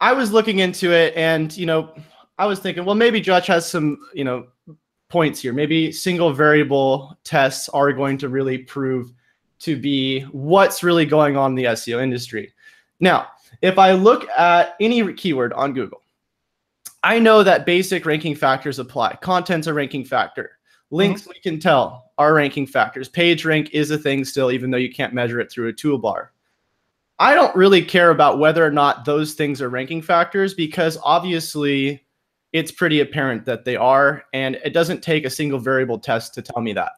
F: I was looking into it and, you know, I was thinking, well, maybe Josh has some, you know, points here. Maybe single variable tests are going to really prove to be what's really going on in the SEO industry. Now, if I look at any keyword on Google, I know that basic ranking factors apply. Content's a ranking factor. Links, mm-hmm. we can tell, are ranking factors. Page rank is a thing still, even though you can't measure it through a toolbar. I don't really care about whether or not those things are ranking factors because obviously it's pretty apparent that they are, and it doesn't take a single variable test to tell me that.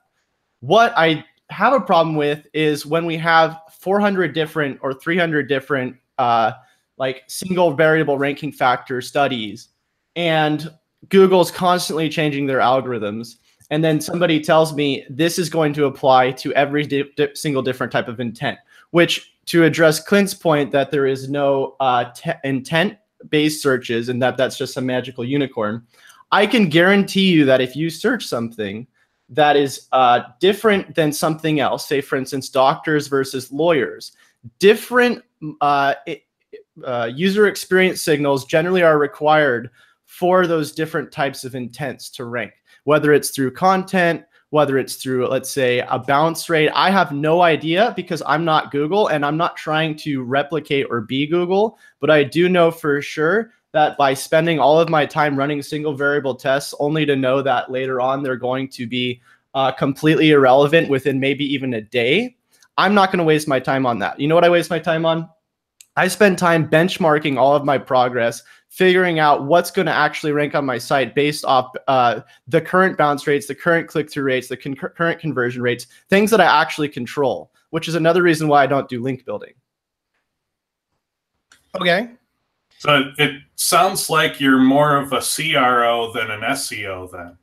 F: What I have a problem with is when we have 400 different or 300 different uh, like single variable ranking factor studies, and Google's constantly changing their algorithms. And then somebody tells me this is going to apply to every di- single different type of intent, which to address Clint's point that there is no uh, intent based searches and that that's just a magical unicorn, I can guarantee you that if you search something that is uh, different than something else, say for instance, doctors versus lawyers, different uh, uh, user experience signals generally are required for those different types of intents to rank, whether it's through content, whether it's through, let's say, a bounce rate. I have no idea because I'm not Google and I'm not trying to replicate or be Google, but I do know for sure that by spending all of my time running single variable tests, only to know that later on they're going to be uh, completely irrelevant within maybe even a day, I'm not going to waste my time on that. You know what I waste my time on? I spend time benchmarking all of my progress, figuring out what's going to actually rank on my site based off uh, the current bounce rates, the current click through rates, the con- current conversion rates, things that I actually control, which is another reason why I don't do link building.
A: Okay.
C: So it sounds like you're more of a CRO than an SEO then.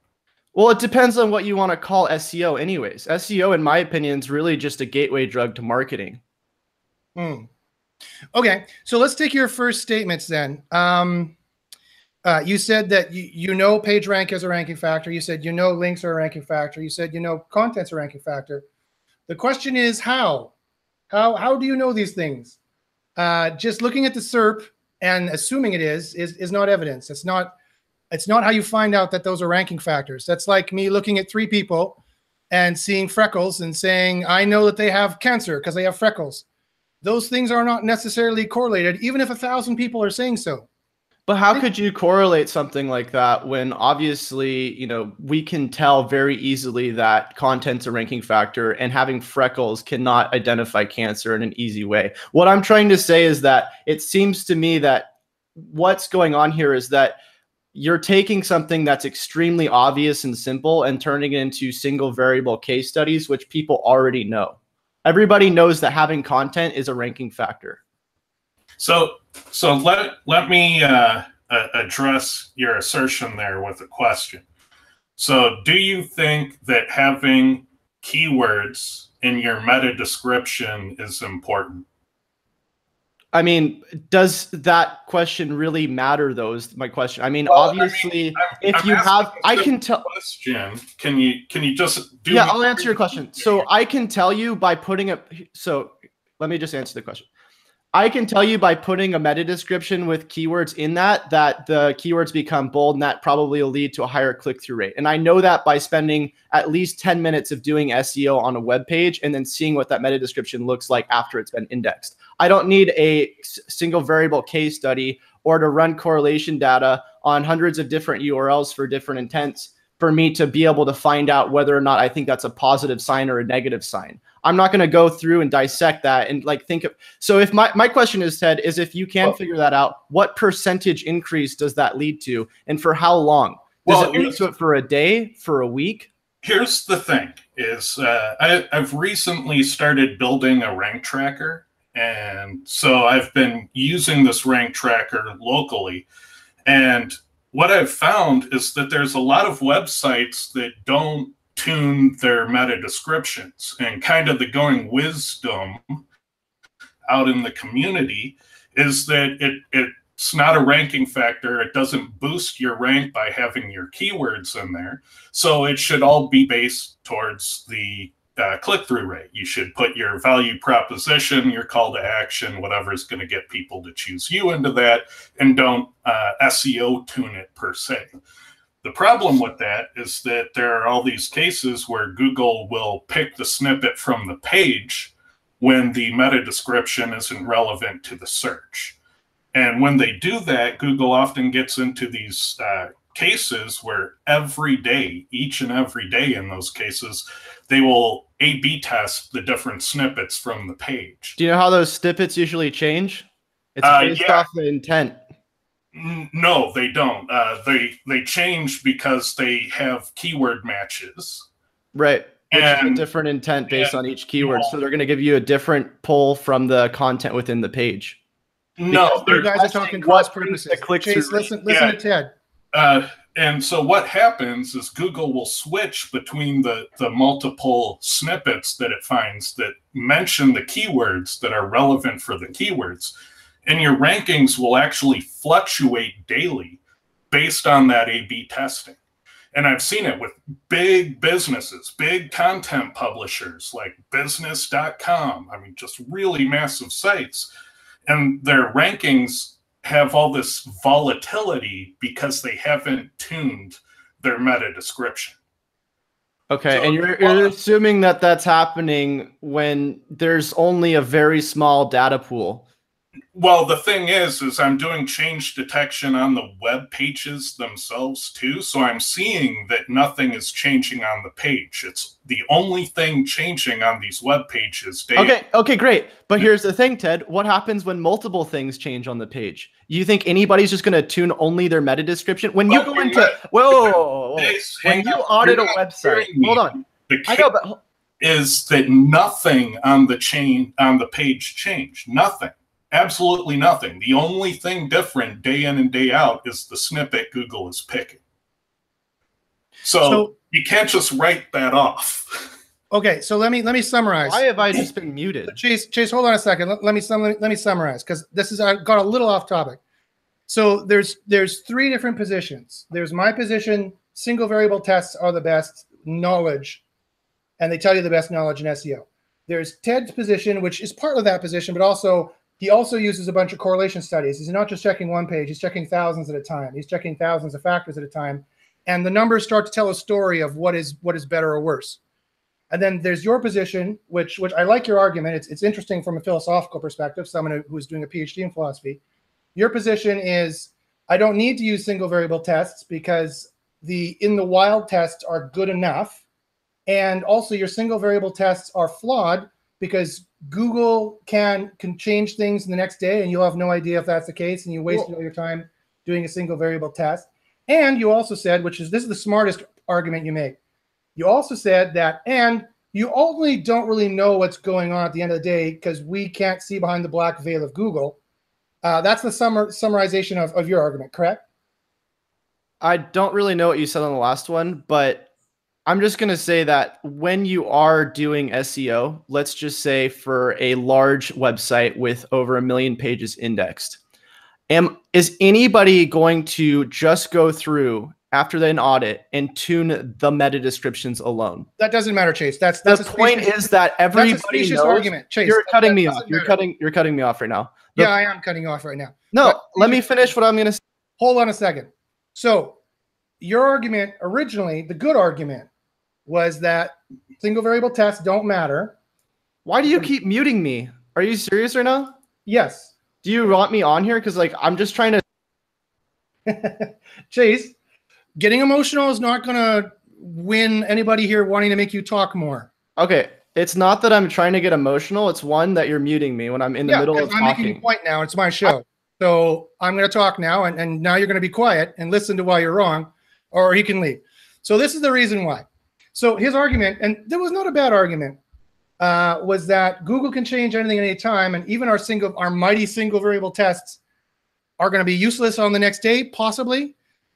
F: Well, it depends on what you want to call SEO, anyways. SEO, in my opinion, is really just a gateway drug to marketing.
A: Hmm. Okay, so let's take your first statements then. Um, uh, you said that you, you know PageRank is a ranking factor. You said you know links are a ranking factor. You said you know content's a ranking factor. The question is how? How how do you know these things? Uh, just looking at the SERP and assuming it is is is not evidence. It's not it's not how you find out that those are ranking factors. That's like me looking at three people and seeing freckles and saying I know that they have cancer because they have freckles those things are not necessarily correlated, even if a thousand people are saying so.
F: But how could you correlate something like that when obviously, you know, we can tell very easily that content's a ranking factor and having freckles cannot identify cancer in an easy way. What I'm trying to say is that it seems to me that what's going on here is that you're taking something that's extremely obvious and simple and turning it into single variable case studies, which people already know everybody knows that having content is a ranking factor.
C: So, so let let me uh, address your assertion there with a question. So, do you think that having keywords in your meta description is important?
F: I mean, does that question really matter? Though is my question. I mean, well, obviously, I mean, I'm, if I'm you have, I can tell.
C: Question: Can you can you just
F: do? Yeah, I'll answer your question. So I can tell you by putting a. So let me just answer the question. I can tell you by putting a meta description with keywords in that that the keywords become bold and that probably will lead to a higher click through rate. And I know that by spending at least 10 minutes of doing SEO on a web page and then seeing what that meta description looks like after it's been indexed. I don't need a single variable case study or to run correlation data on hundreds of different URLs for different intents for me to be able to find out whether or not I think that's a positive sign or a negative sign. I'm not going to go through and dissect that and like think of. So if my my question is Ted is if you can well, figure that out, what percentage increase does that lead to, and for how long? Does well, it lead to it for a day, for a week?
C: Here's the thing: is uh, I, I've recently started building a rank tracker, and so I've been using this rank tracker locally, and what I've found is that there's a lot of websites that don't tune their meta descriptions and kind of the going wisdom out in the community is that it, it's not a ranking factor. It doesn't boost your rank by having your keywords in there. So it should all be based towards the uh, click through rate. You should put your value proposition, your call to action, whatever is going to get people to choose you into that, and don't uh, SEO tune it per se. The problem with that is that there are all these cases where Google will pick the snippet from the page when the meta description isn't relevant to the search. And when they do that, Google often gets into these uh, cases where every day, each and every day in those cases, they will A B test the different snippets from the page.
F: Do you know how those snippets usually change? It's
C: Uh,
F: based
C: yeah.
F: off the intent.
C: No, they don't. Uh, they they change because they have keyword matches.
F: Right. Which is a
C: And
F: different intent based
C: yeah,
F: on each keyword.
C: yeah.
F: So they're going to give you a different pull from the content within the page.
C: no,
A: You
C: they're-
A: guys are talking cross purposes.
F: click-through
A: Chase, listen, listen
C: Yeah.
A: to Ted.
C: Uh, and so what happens is Google will switch between the, the multiple snippets that it finds that mention the keywords that are relevant for the keywords. And your rankings will actually fluctuate daily based on that A B testing. And I've seen it with big businesses, big content publishers like business.com. I mean, just really massive sites. And their rankings have all this volatility because they haven't tuned their meta description.
F: Okay,
C: So-
F: and you're, you're assuming that that's happening when there's only a very small data pool.
C: Well, the thing is, is I'm doing change detection on the web pages themselves too. So I'm seeing that nothing is changing on the page. It's the only thing changing on these web pages.
F: Okay, okay, great. But here's the thing, Ted. What happens when multiple things change on the page? You think anybody's just going to tune only their meta description? When you go into
C: not-
F: whoa, whoa, whoa, whoa. When you audit a website, hold on.
C: The
F: I know, but
C: is that nothing on the chain on the page changed. Nothing. Absolutely nothing. The only thing different day in and day out is the snippet Google is picking. So,
A: So-
C: you can't just write that off.
A: Okay, so let me let me summarize.
F: why have I just been muted?
A: Chase, Chase, hold on a second. Let, let me sum, let me, let me summarize because this is I got a little off topic. So there's there's three different positions. There's my position. Single variable tests are the best knowledge, and they tell you the best knowledge in SEO. There's Ted's position, which is part of that position, but also he also uses a bunch of correlation studies. He's not just checking one page; he's checking thousands at a time. He's checking thousands of factors at a time, and the numbers start to tell a story of what is what is better or worse. And then there's your position, which which I like your argument. It's it's interesting from a philosophical perspective. Someone who's doing a PhD in philosophy. Your position is I don't need to use single variable tests because the in the wild tests are good enough, and also your single variable tests are flawed because Google can can change things in the next day, and you'll have no idea if that's the case, and you wasted all your time doing a single variable test. And you also said, which is this is the smartest argument you make. You also said that, and you only don't really know what's going on at the end of the day because we can't see behind the black veil of Google. Uh, that's the summar, summarization of, of your argument, correct?
F: I don't really know what you said on the last one, but I'm just going to say that when you are doing SEO, let's just say for a large website with over a million pages indexed, am is anybody going to just go through after an audit and tune the meta descriptions alone?
A: That doesn't matter, Chase. That's that's
F: the point
A: specious-
F: is that
A: that's a
F: everybody knows.
A: argument, Chase.
F: You're
A: That-
F: cutting
A: that
F: me off. You're cutting. You're cutting me off right now. The-
A: Yeah, I am cutting you off right now.
F: No,
A: But-
F: let me finish what I'm going to say.
A: Hold on a second. So, your argument originally, the good argument, was that single variable tests don't matter.
F: Why do you um, keep muting me? Are you serious right now?
A: Yes,
F: Do you want me on here? Because like I'm just trying to. (laughs)
A: Chase, getting emotional is not going to win anybody here wanting to make you talk more.
F: Okay, it's not that I'm trying to get emotional. It's one that you're muting me when I'm in the
A: yeah,
F: middle of
A: I'm making a point now. It's my show. So I'm going to talk now, and, and now you're going to be quiet and listen to why you're wrong, or he can leave. So this is the reason why. So his argument, and there was not a bad argument, uh, was that Google can change anything at any time, and even our single, our mighty single variable tests are going to be useless on the next day, possibly,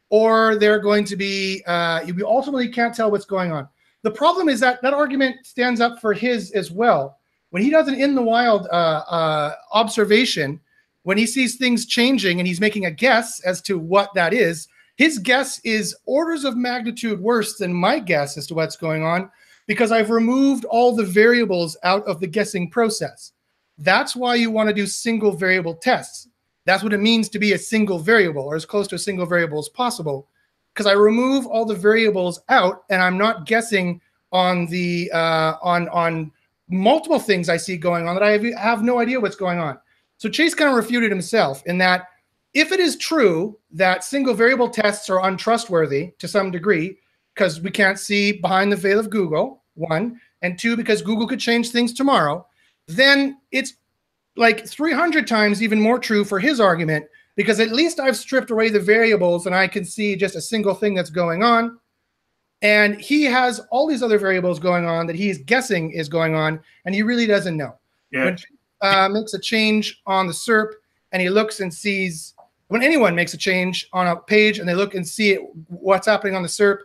A: or they're going to be uh, you ultimately can't tell what's going on. The problem is that that argument stands up for his as well. When he does an in the wild uh, uh, observation, when he sees things changing and he's making a guess as to what that is, his guess is orders of magnitude worse than my guess as to what's going on because I've removed all the variables out of the guessing process. That's why you want to do single variable tests. That's what it means to be a single variable or as close to a single variable as possible because I remove all the variables out and I'm not guessing on the uh, on on multiple things I see going on that I have, have no idea what's going on. So Chase kind of refuted himself in that if it is true that single variable tests are untrustworthy to some degree because we can't see behind the veil of Google, one, and two, because Google could change things tomorrow, then it's like 300 times even more true for his argument because at least I've stripped away the variables and I can see just a single thing that's going on. And he has all these other variables going on that he's guessing is going on, and he really doesn't know.
C: Yeah.
A: When uh, makes a change on the SERP and he looks and sees when anyone makes a change on a page and they look and see it, what's happening on the SERP,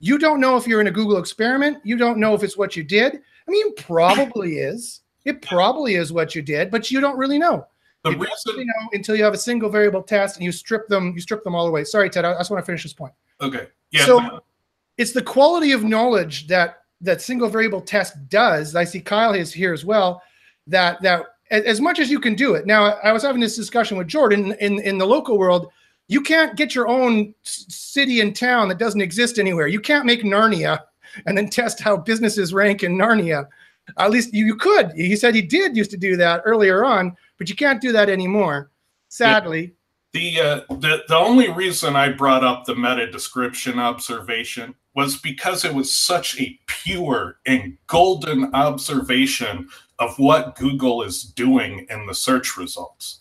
A: you don't know if you're in a Google experiment. You don't know if it's what you did. I mean, probably is. It probably is what you did, but you don't really know.
C: The
A: you
C: reason,
A: don't really know until you have a single variable test and you strip them. You strip them all away. Sorry, Ted. I just want to finish this point.
C: okay, yeah,
A: So it's the quality of knowledge that that single variable test does. I see Kyle is here as well. That that a- as much as you can do it. Now, I was having this discussion with Jordan in in the local world. You can't get your own city and town that doesn't exist anywhere. You can't make Narnia and then test how businesses rank in Narnia. At least you, you could. He said he did used to do that earlier on, but you can't do that anymore. Sadly,
C: the uh, the the only reason I brought up the meta description observation was because it was such a pure and golden observation of what Google is doing in the search results,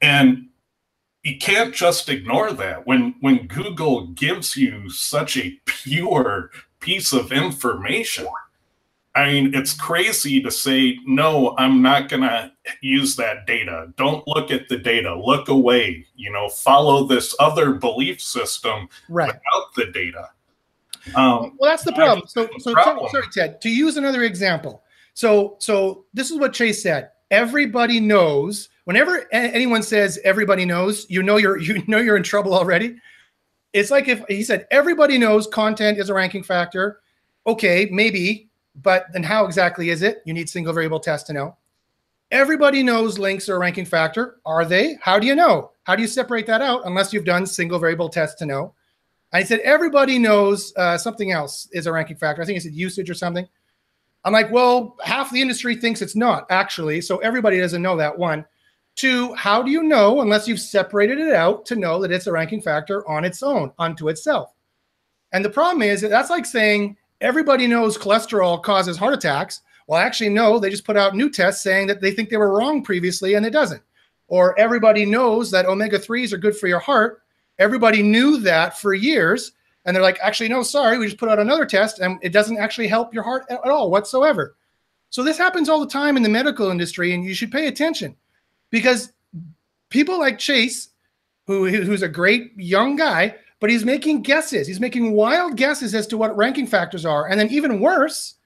C: and you can't just ignore that when when Google gives you such a pure piece of information. I mean, it's crazy to say, no, I'm not going to use that data. Don't look at the data. Look away. You know, follow this other belief system
A: right.
C: without the data. Um,
A: Well, that's the problem. So, so
C: problem.
A: sorry, Ted. To use another example, so so this is what Chase said. Everybody knows. Whenever anyone says everybody knows, you know you're (laughs) you know you're in trouble already. It's like if he said everybody knows content is a ranking factor. Okay, maybe, but then how exactly is it? You need single variable test to know. Everybody knows links are a ranking factor. Are they? How do you know? How do you separate that out unless you've done single variable test to know? I said everybody knows uh, something else is a ranking factor. I think he said usage or something. I'm like, well, half the industry thinks it's not actually, so everybody doesn't know that. One, two, how do you know unless you've separated it out to know that it's a ranking factor on its own, unto itself? And the problem is that that's like saying everybody knows cholesterol causes heart attacks. Well, actually, no, they just put out new tests saying that they think they were wrong previously and it doesn't. Or everybody knows that omega 3s are good for your heart. Everybody knew that for years. And they're like, actually, no, sorry, we just put out another test and it doesn't actually help your heart at all whatsoever. So this happens all the time in the medical industry, and you should pay attention because people like Chase, who, who's a great young guy, but he's making guesses. He's making wild guesses as to what ranking factors are. And then, even worse,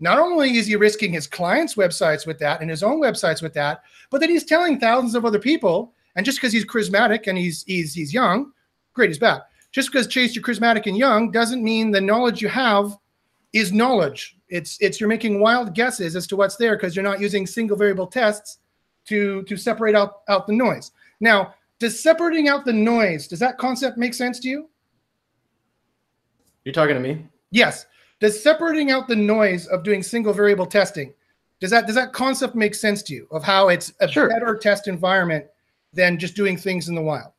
A: not only is he risking his clients' websites with that and his own websites with that, but then he's telling thousands of other people. And just because he's charismatic and he's he's he's young, great, he's bad. Just because Chase you're charismatic and young doesn't mean the knowledge you have is knowledge. It's it's you're making wild guesses as to what's there because you're not using single variable tests to to separate out out the noise. Now, does separating out the noise does that concept make sense to you?
F: You're talking to me?
A: Yes. Does separating out the noise of doing single variable testing does that does that concept make sense to you of how it's a
F: Sure.
A: better test environment than just doing things in the wild?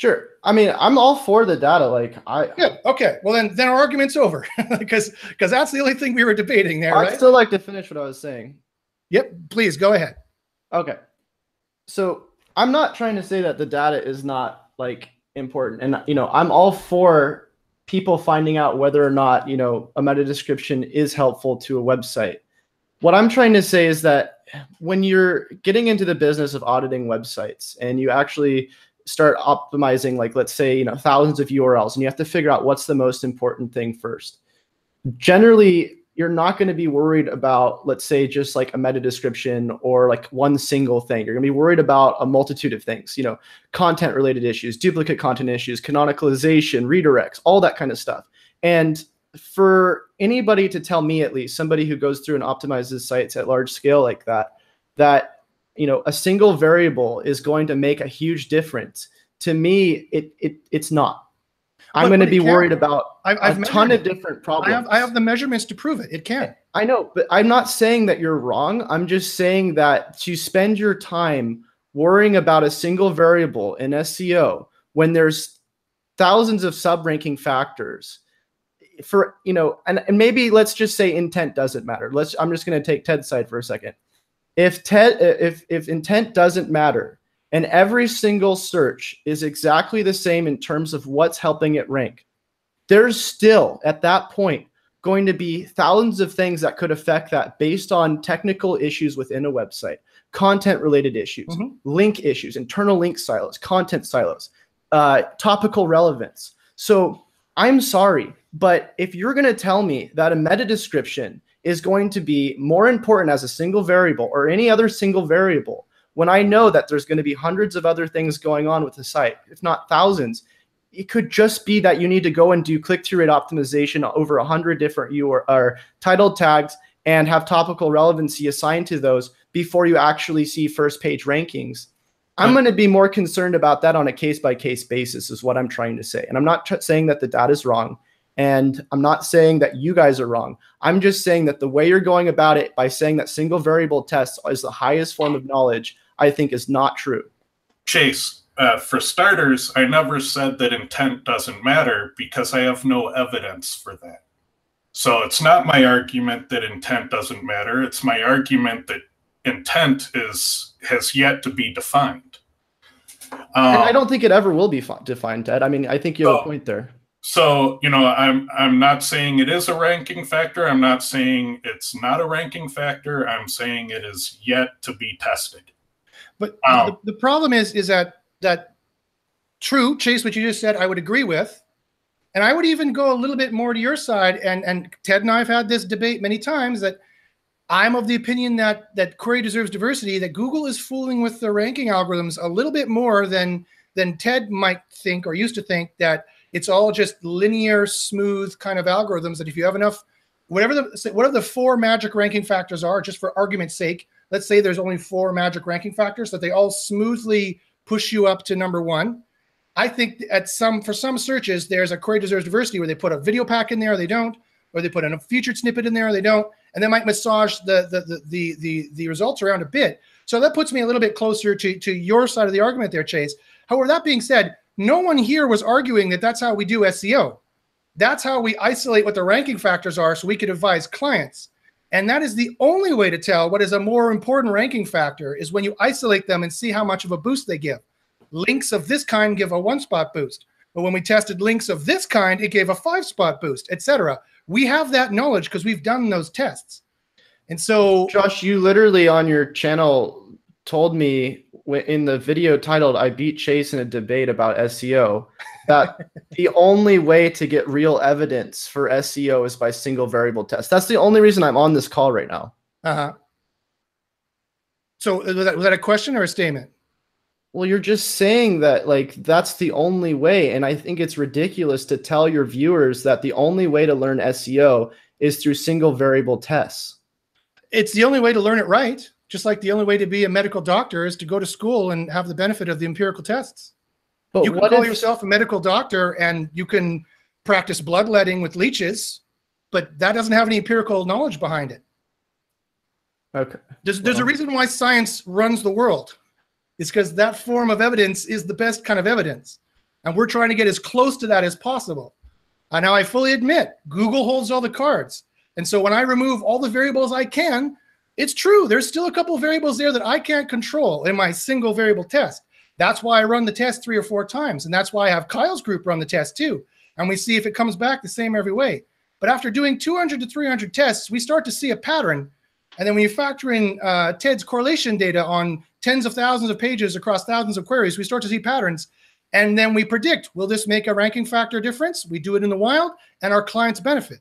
F: Sure. I mean, I'm all for the data. Like I,
A: yeah. Okay. Well, then then our argument's over (laughs) because because that's the only thing we were debating there,
F: I'd
A: right?
F: still like to finish what I was saying.
A: Yep. Please go ahead.
F: Okay. So I'm not trying to say that the data is not like important. And you know, I'm all for people finding out whether or not, you know, a meta description is helpful to a website. What I'm trying to say is that when you're getting into the business of auditing websites and you actually start optimizing like let's say, you know, thousands of URLs and you have to figure out what's the most important thing first. Generally, you're not going to be worried about, let's say, just like a meta description or like one single thing. You're going to be worried about a multitude of things, you know, content related issues, duplicate content issues, canonicalization, redirects, all that kind of stuff. And for anybody to tell me, at least somebody who goes through and optimizes sites at large scale like that, that you know a single variable is going to make a huge difference. To me, it it it's not. I'm going to be worried about
A: I've, I've
F: a ton of
A: it.
F: different
A: I
F: problems.
A: have, I have the measurements to prove it. It can.
F: I know, but I'm not saying that you're wrong. I'm just saying that to spend your time worrying about a single variable in SEO when there's thousands of sub-ranking factors for you know and, and maybe let's just say intent doesn't matter let's i'm just going to take ted's side for a second if ted if if intent doesn't matter and every single search is exactly the same in terms of what's helping it rank there's still at that point going to be thousands of things that could affect that based on technical issues within a website, content related issues,
A: Mhm.
F: link issues, internal link silos, content silos, uh, topical relevance. So I'm sorry, but if you're going to tell me that a meta description is going to be more important as a single variable or any other single variable, when I know that there's going to be hundreds of other things going on with the site, if not thousands, it could just be that you need to go and do click-through rate optimization over a hundred different UR or title tags and have topical relevancy assigned to those before you actually see first page rankings. I'm going to be more concerned about that on a case by case basis, is what I'm trying to say. And I'm not tr- saying that the data is wrong. And I'm not saying that you guys are wrong. I'm just saying that the way you're going about it by saying that single variable tests is the highest form of knowledge, I think is not true.
C: Chase, uh, for starters, I never said that intent doesn't matter because I have no evidence for that. So it's not my argument that intent doesn't matter. It's my argument that intent is has yet to be defined.
F: And I
C: Um,
F: don't think it ever will be defined, Ted. I mean, I think you have
C: Oh.
F: a point there.
C: So, you know, I'm I'm not saying it is a ranking factor. I'm not saying it's not a ranking factor. I'm saying it is yet to be tested.
A: But
C: Wow.
A: the, the problem is, is that that true, Chase, what you just said, I would agree with, and I would even go a little bit more to your side. And and Ted and I have had this debate many times that I'm of the opinion that that query deserves diversity. That Google is fooling with the ranking algorithms a little bit more than than Ted might think or used to think that it's all just linear, smooth kind of algorithms. That if you have enough, whatever the whatever the four magic ranking factors are, just for argument's sake, let's say there's only four magic ranking factors that they all smoothly push you up to number one. I think at some for some searches, there's a query deserves diversity where they put a video pack in there, or they don't, or they put a featured snippet in there, or they don't, and they might massage the the the the the, the results around a bit. So that puts me a little bit closer to to your side of the argument there, Chase. However, that being said, no one here was arguing that that's how we do SEO. That's how we isolate what the ranking factors are so we could advise clients. And that is the only way to tell what is a more important ranking factor is when you isolate them and see how much of a boost they give. Links of this kind give a one spot boost. But when we tested links of this kind, it gave a five spot boost, etc. We have that knowledge because we've done those tests. And so
F: Josh, you literally on your channel told me in the video titled "I beat Chase in a debate about SEO" that (laughs) the only way to get real evidence for SEO is by single variable tests. That's the only reason I'm on this call right now.
A: uh-huh. So was that, was that a question or a statement?
F: Well, you're just saying that like that's the only way, and I think it's ridiculous to tell your viewers that the only way to learn SEO is through single variable tests.
A: It's the only way to learn it right. Just like the only way to be a medical doctor is to go to school and have the benefit of the empirical tests.
F: But
A: you can call
F: if,
A: yourself a medical doctor and you can practice bloodletting with leeches, but that doesn't have any empirical knowledge behind it.
F: okay?
A: There's, there's a reason why science runs the world. It's because that form of evidence is the best kind of evidence. And we're trying to get as close to that as possible. And now I fully admit Google holds all the cards. And so when I remove all the variables I can, it's true. There's still a couple variables there that I can't control in my single variable test. That's why I run the test three or four times. And that's why I have Kyle's group run the test too. And we see if it comes back the same every way. But after doing 200 to 300 tests, we start to see a pattern. And then when you factor in uh, Ted's correlation data on tens of thousands of pages across thousands of queries, we start to see patterns. And then we predict will this make a ranking factor difference? We do it in the wild, and our clients benefit.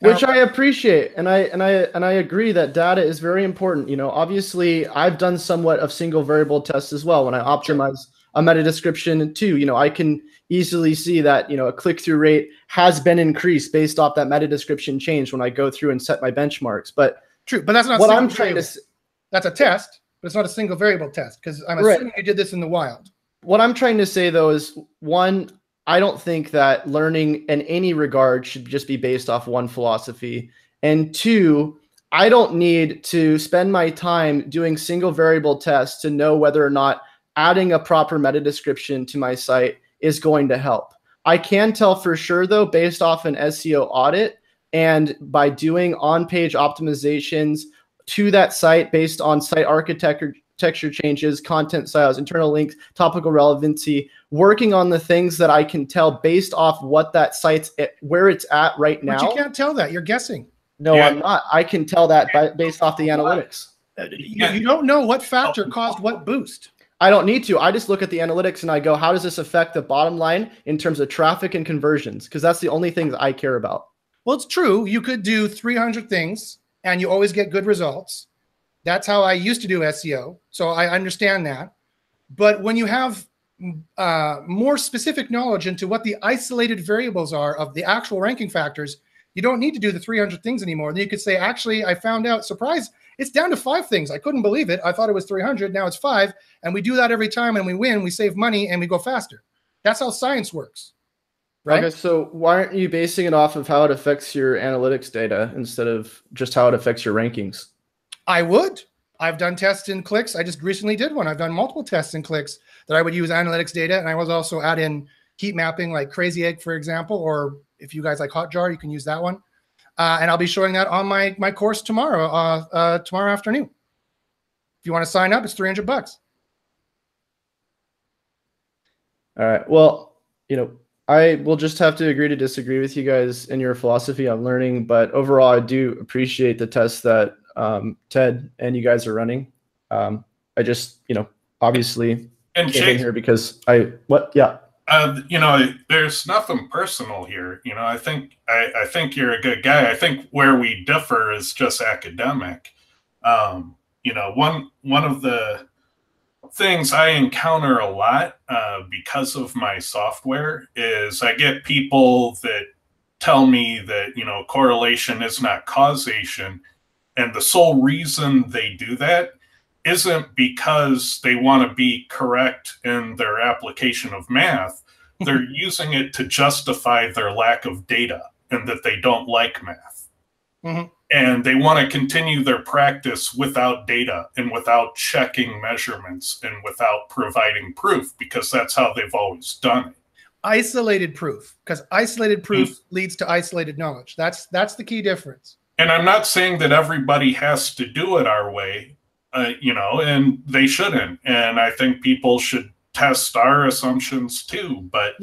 F: Which I appreciate, and I and I and I agree that data is very important. You know, obviously, I've done somewhat of single variable tests as well when I optimize a meta description too. You know, I can easily see that you know a click through rate has been increased based off that meta description change when I go through and set my benchmarks. But
A: True, but that's not
F: what I'm trying to
A: variable.
F: s-
A: That's a test, but it's not a single variable test because I'm
F: Right.
A: assuming you did this in the wild.
F: what I'm trying to say though is one, I don't think that learning in any regard should just be based off one philosophy. And two, I don't need to spend my time doing single variable tests to know whether or not adding a proper meta description to my site is going to help. I can tell for sure, though, based off an SEO audit and by doing on page optimizations to that site based on site architecture texture changes, content styles, internal links, topical relevancy, working on the things that I can tell based off what that site's at, where it's at right now.
A: But you can't tell that. You're guessing.
F: No, yeah. I'm not. I can tell that by, based off the analytics.
A: Uh, you, you don't know what factor oh. caused what boost.
F: I don't need to. I just look at the analytics and I go, how does this affect the bottom line in terms of traffic and conversions? Because that's the only things I care about.
A: Well, it's true. You could do 300 things and you always get good results. That's how I used to do SEO. So I understand that. But when you have uh, more specific knowledge into what the isolated variables are of the actual ranking factors, you don't need to do the 300 things anymore. Then you could say, actually, I found out, surprise, it's down to five things. I couldn't believe it. I thought it was 300. Now it's five. And we do that every time and we win. We save money and we go faster. That's how science works. Right.
F: Okay, so why aren't you basing it off of how it affects your analytics data instead of just how it affects your rankings?
A: I would. I've done tests in clicks. I just recently did one. I've done multiple tests in clicks that I would use analytics data. And I was also add in heat mapping like Crazy Egg, for example, or if you guys like Hotjar, you can use that one. Uh, and I'll be showing that on my my course tomorrow, uh, uh, tomorrow afternoon. If you want to sign up, it's 300 bucks.
F: All right. Well, you know, I will just have to agree to disagree with you guys in your philosophy on learning, but overall, I do appreciate the tests that um, Ted and you guys are running. Um, I just, you know, obviously
C: and
F: came in here because I what yeah
C: uh, you know, there's nothing personal here. You know, I think I, I, think you're a good guy. I think where we differ is just academic. Um, you know, one one of the things I encounter a lot uh, because of my software is I get people that tell me that you know correlation is not causation, and the sole reason they do that isn't because they want to be correct in their application of math. (laughs) They're using it to justify their lack of data and that they don't like math. Mm-hmm. And they want to continue their practice without data and without checking measurements and without providing proof because that's how they've always done it.
A: Isolated proof, because isolated proof mm-hmm. leads to isolated knowledge. That's that's the key difference.
C: And I'm not saying that everybody has to do it our way uh, you know, and they shouldn't. And I think people should test our assumptions too. But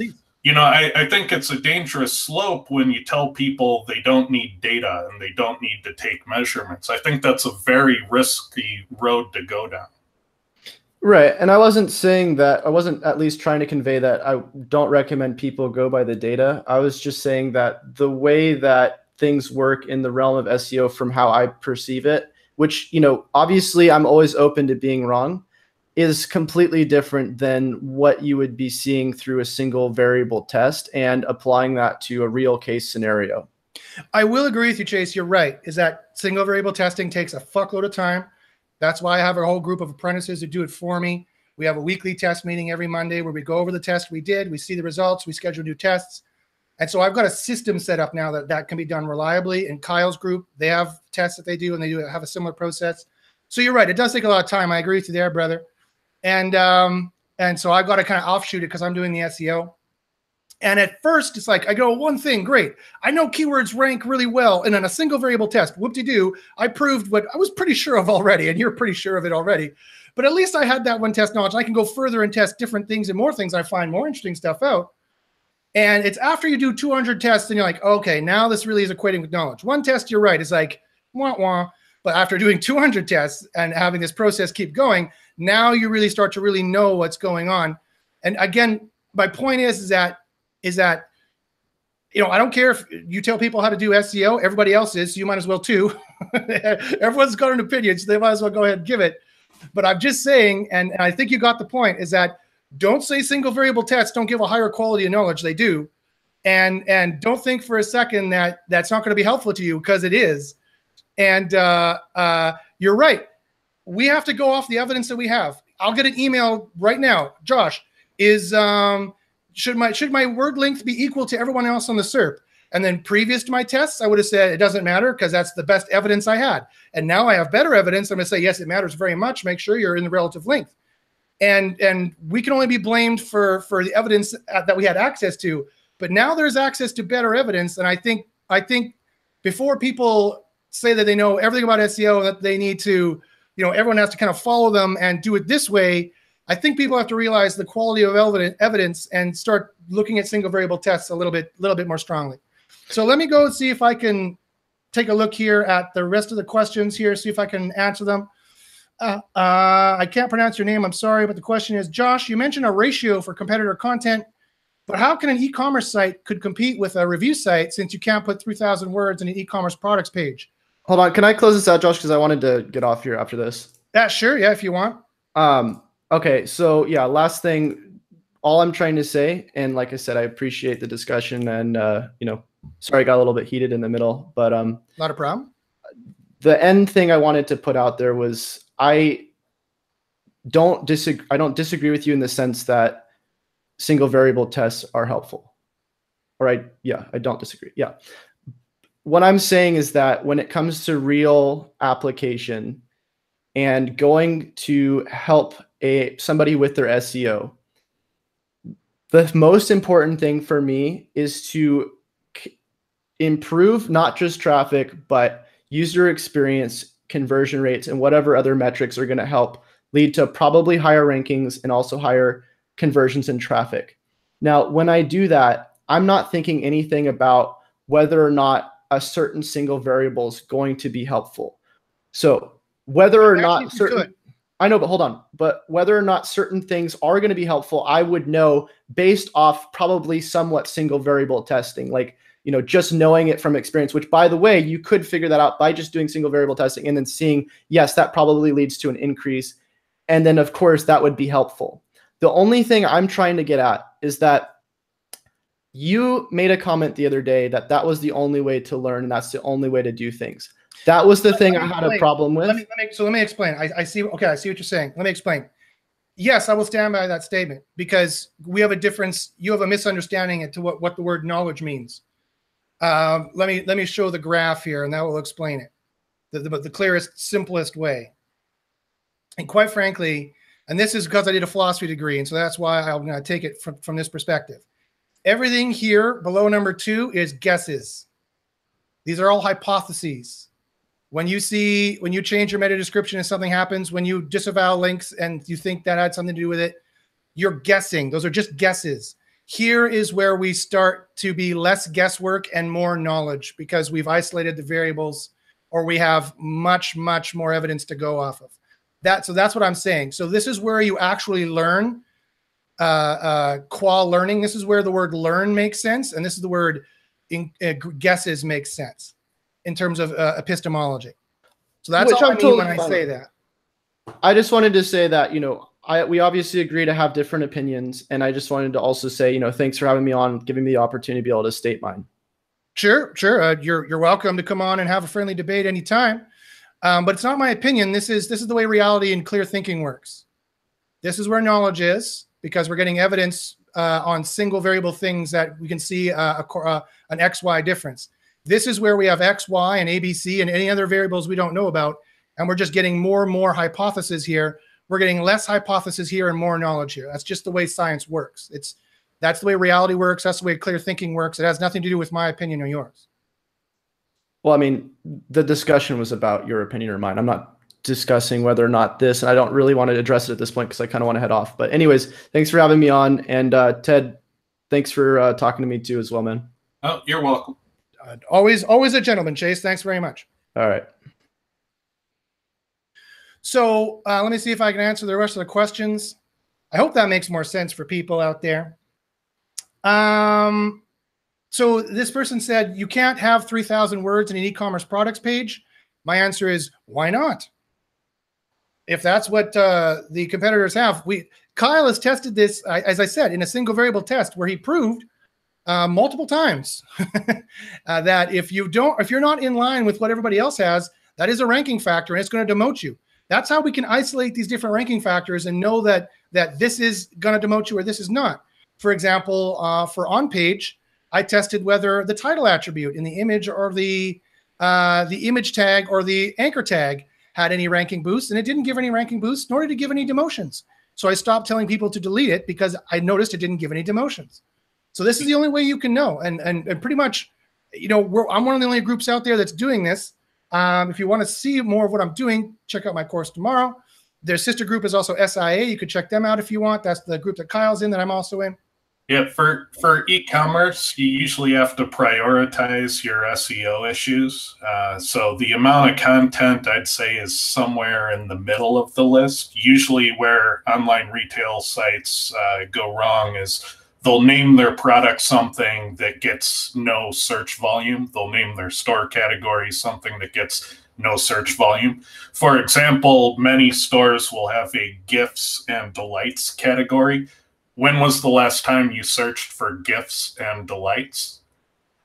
C: you know, I, I think it's a dangerous slope when you tell people they don't need data and they don't need to take measurements. I think that's a very risky road to go down.
F: Right. And I wasn't saying that, I wasn't at least trying to convey that I don't recommend people go by the data. I was just saying that the way that things work in the realm of SEO from how I perceive it which, you know, obviously I'm always open to being wrong, is completely different than what you would be seeing through a single variable test and applying that to a real case scenario.
A: I will agree with you, Chase. You're right. Is that single variable testing takes a fuckload of time. That's why I have a whole group of apprentices who do it for me. We have a weekly test meeting every Monday where we go over the test we did, we see the results, we schedule new tests. And so I've got a system set up now that that can be done reliably. In Kyle's group, they have tests that they do, and they do have a similar process. So you're right; it does take a lot of time. I agree with you there, brother. And um, and so I've got to kind of offshoot it because I'm doing the SEO. And at first, it's like I go one thing, great. I know keywords rank really well, and on a single variable test, whoop-de-doo, I proved what I was pretty sure of already, and you're pretty sure of it already. But at least I had that one test knowledge. I can go further and test different things and more things. I find more interesting stuff out. And it's after you do 200 tests and you're like, okay, now this really is equating with knowledge. One test, you're right, is like, wah, wah. But after (laughs) doing 200 tests and having this process keep going, now you really start to really know what's going on. And again, my point is, is that, is that, you know, I don't care if you tell people how to do SEO, everybody else is, so you might as well too. (laughs) Everyone's got an opinion, so they might as well go ahead and give it. But I'm just saying, and I think you got the point, is that don't say single variable tests don't give a higher quality of knowledge. They do. And and don't think for a second that that's not going to be helpful to you because it is. And uh, uh, you're right. We have to go off the evidence that we have. I'll get an email right now. Josh, is um, should my should my word length be equal to everyone else on the SERP? And then previous to my tests, I would have said it doesn't matter because that's the best evidence I had. And now I have better evidence. I'm going to say yes, it matters very much. Make sure you're in the relative length. And and we can only be blamed for for the evidence uh, that we had access to. But now there's access to better evidence, and I think I think before people say that they know everything about SEO that they need to, you know, everyone has to kind of follow them and do it this way. I think people have to realize the quality of evidence and start looking at single variable tests a little bit, a little bit more strongly. So let me go see if I can take a look here at the rest of the questions here, see if I can answer them. Uh, uh, I can't pronounce your name. I'm sorry, but the question is, Josh, you mentioned a ratio for competitor content, but how can an e-commerce site could compete with a review site since you can't put 3,000 words in an e-commerce products page?
F: Hold on, can I close this out, Josh? Because I wanted to get off here after this.
A: Yeah, sure. Yeah, if you want.
F: Um, okay, so yeah, last thing, all I'm trying to say, and like I said, I appreciate the discussion, and uh, you know, sorry, I got a little bit heated in the middle, but um,
A: not a problem.
F: The end thing I wanted to put out there was I don't disagree. I don't disagree with you in the sense that single variable tests are helpful. All right, yeah, I don't disagree. Yeah, what I'm saying is that when it comes to real application and going to help a somebody with their SEO, the most important thing for me is to improve not just traffic but user experience, conversion rates, and whatever other metrics are going to help lead to probably higher rankings and also higher conversions and traffic. Now, when I do that, I'm not thinking anything about whether or not a certain single variable is going to be helpful. So whether or not certain I know, but hold on. But whether or not certain things are going to be helpful, I would know based off probably somewhat single variable testing, like you know, just knowing it from experience. Which, by the way, you could figure that out by just doing single variable testing and then seeing, yes, that probably leads to an increase, and then of course that would be helpful. The only thing I'm trying to get at is that you made a comment the other day that that was the only way to learn and that's the only way to do things. That was the let thing I had a problem with.
A: Let me, let me, so let me explain. I, I see. Okay, I see what you're saying. Let me explain. Yes, I will stand by that statement because we have a difference. You have a misunderstanding to what, what the word knowledge means. Um, let me let me show the graph here, and that will explain it. The, the, the clearest, simplest way. And quite frankly, and this is because I did a philosophy degree, and so that's why I'm going to take it from, from this perspective. Everything here below number two is guesses. These are all hypotheses. When you see, when you change your meta description and something happens, when you disavow links and you think that had something to do with it, you're guessing. Those are just guesses. Here is where we start to be less guesswork and more knowledge because we've isolated the variables or we have much, much more evidence to go off of. That, so that's what I'm saying. So this is where you actually learn uh, uh, qual learning. This is where the word learn makes sense, and this is the word in, uh, guesses makes sense in terms of uh, epistemology. So that's Which all I'm I mean totally when I say that.
F: I just wanted to say that you know I we obviously agree to have different opinions, and I just wanted to also say you know thanks for having me on, giving me the opportunity to be able to state mine.
A: Sure, sure. Uh, you're you're welcome to come on and have a friendly debate anytime. Um, but it's not my opinion. This is this is the way reality and clear thinking works. This is where knowledge is because we're getting evidence uh, on single variable things that we can see uh, a, uh, an XY difference. This is where we have X, Y, and ABC and any other variables we don't know about. And we're just getting more and more hypotheses here. We're getting less hypotheses here and more knowledge here. That's just the way science works. It's that's the way reality works. That's the way clear thinking works. It has nothing to do with my opinion or yours.
F: Well, I mean, the discussion was about your opinion or mine. I'm not discussing whether or not this, and I don't really want to address it at this point because I kind of want to head off. But anyways, thanks for having me on, and uh, Ted, thanks for uh, talking to me too as well, man.
C: Oh, you're welcome.
A: Uh, always, always a gentleman, Chase. Thanks very much.
F: All right.
A: So uh, let me see if I can answer the rest of the questions. I hope that makes more sense for people out there. Um, so this person said you can't have 3,000 words in an e-commerce products page. My answer is why not? if that's what uh, the competitors have, we Kyle has tested this, as I said, in a single variable test where he proved uh, multiple times (laughs) uh, that if you don't, if you're not in line with what everybody else has, that is a ranking factor and it's going to demote you. That's how we can isolate these different ranking factors and know that that this is going to demote you or this is not. For example, uh, for on page, I tested whether the title attribute in the image or the uh, the image tag or the anchor tag had any ranking boosts, and it didn't give any ranking boosts, nor did it give any demotions. So I stopped telling people to delete it because I noticed it didn't give any demotions. So this is the only way you can know, and and, and pretty much, you know, I'm one of the only groups out there that's doing this. Um, if you want to see more of what I'm doing, check out my course tomorrow. Their sister group is also SIA. You could check them out if you want. That's the group that Kyle's in that I'm also in.
C: Yeah, for for e-commerce, you usually have to prioritize your SEO issues. Uh, so the amount of content I'd say is somewhere in the middle of the list. Usually, where online retail sites uh, go wrong is they'll name their product something that gets no search volume. They'll name their store category something that gets no search volume. For example, many stores will have a gifts and delights category when was the last time you searched for gifts and delights?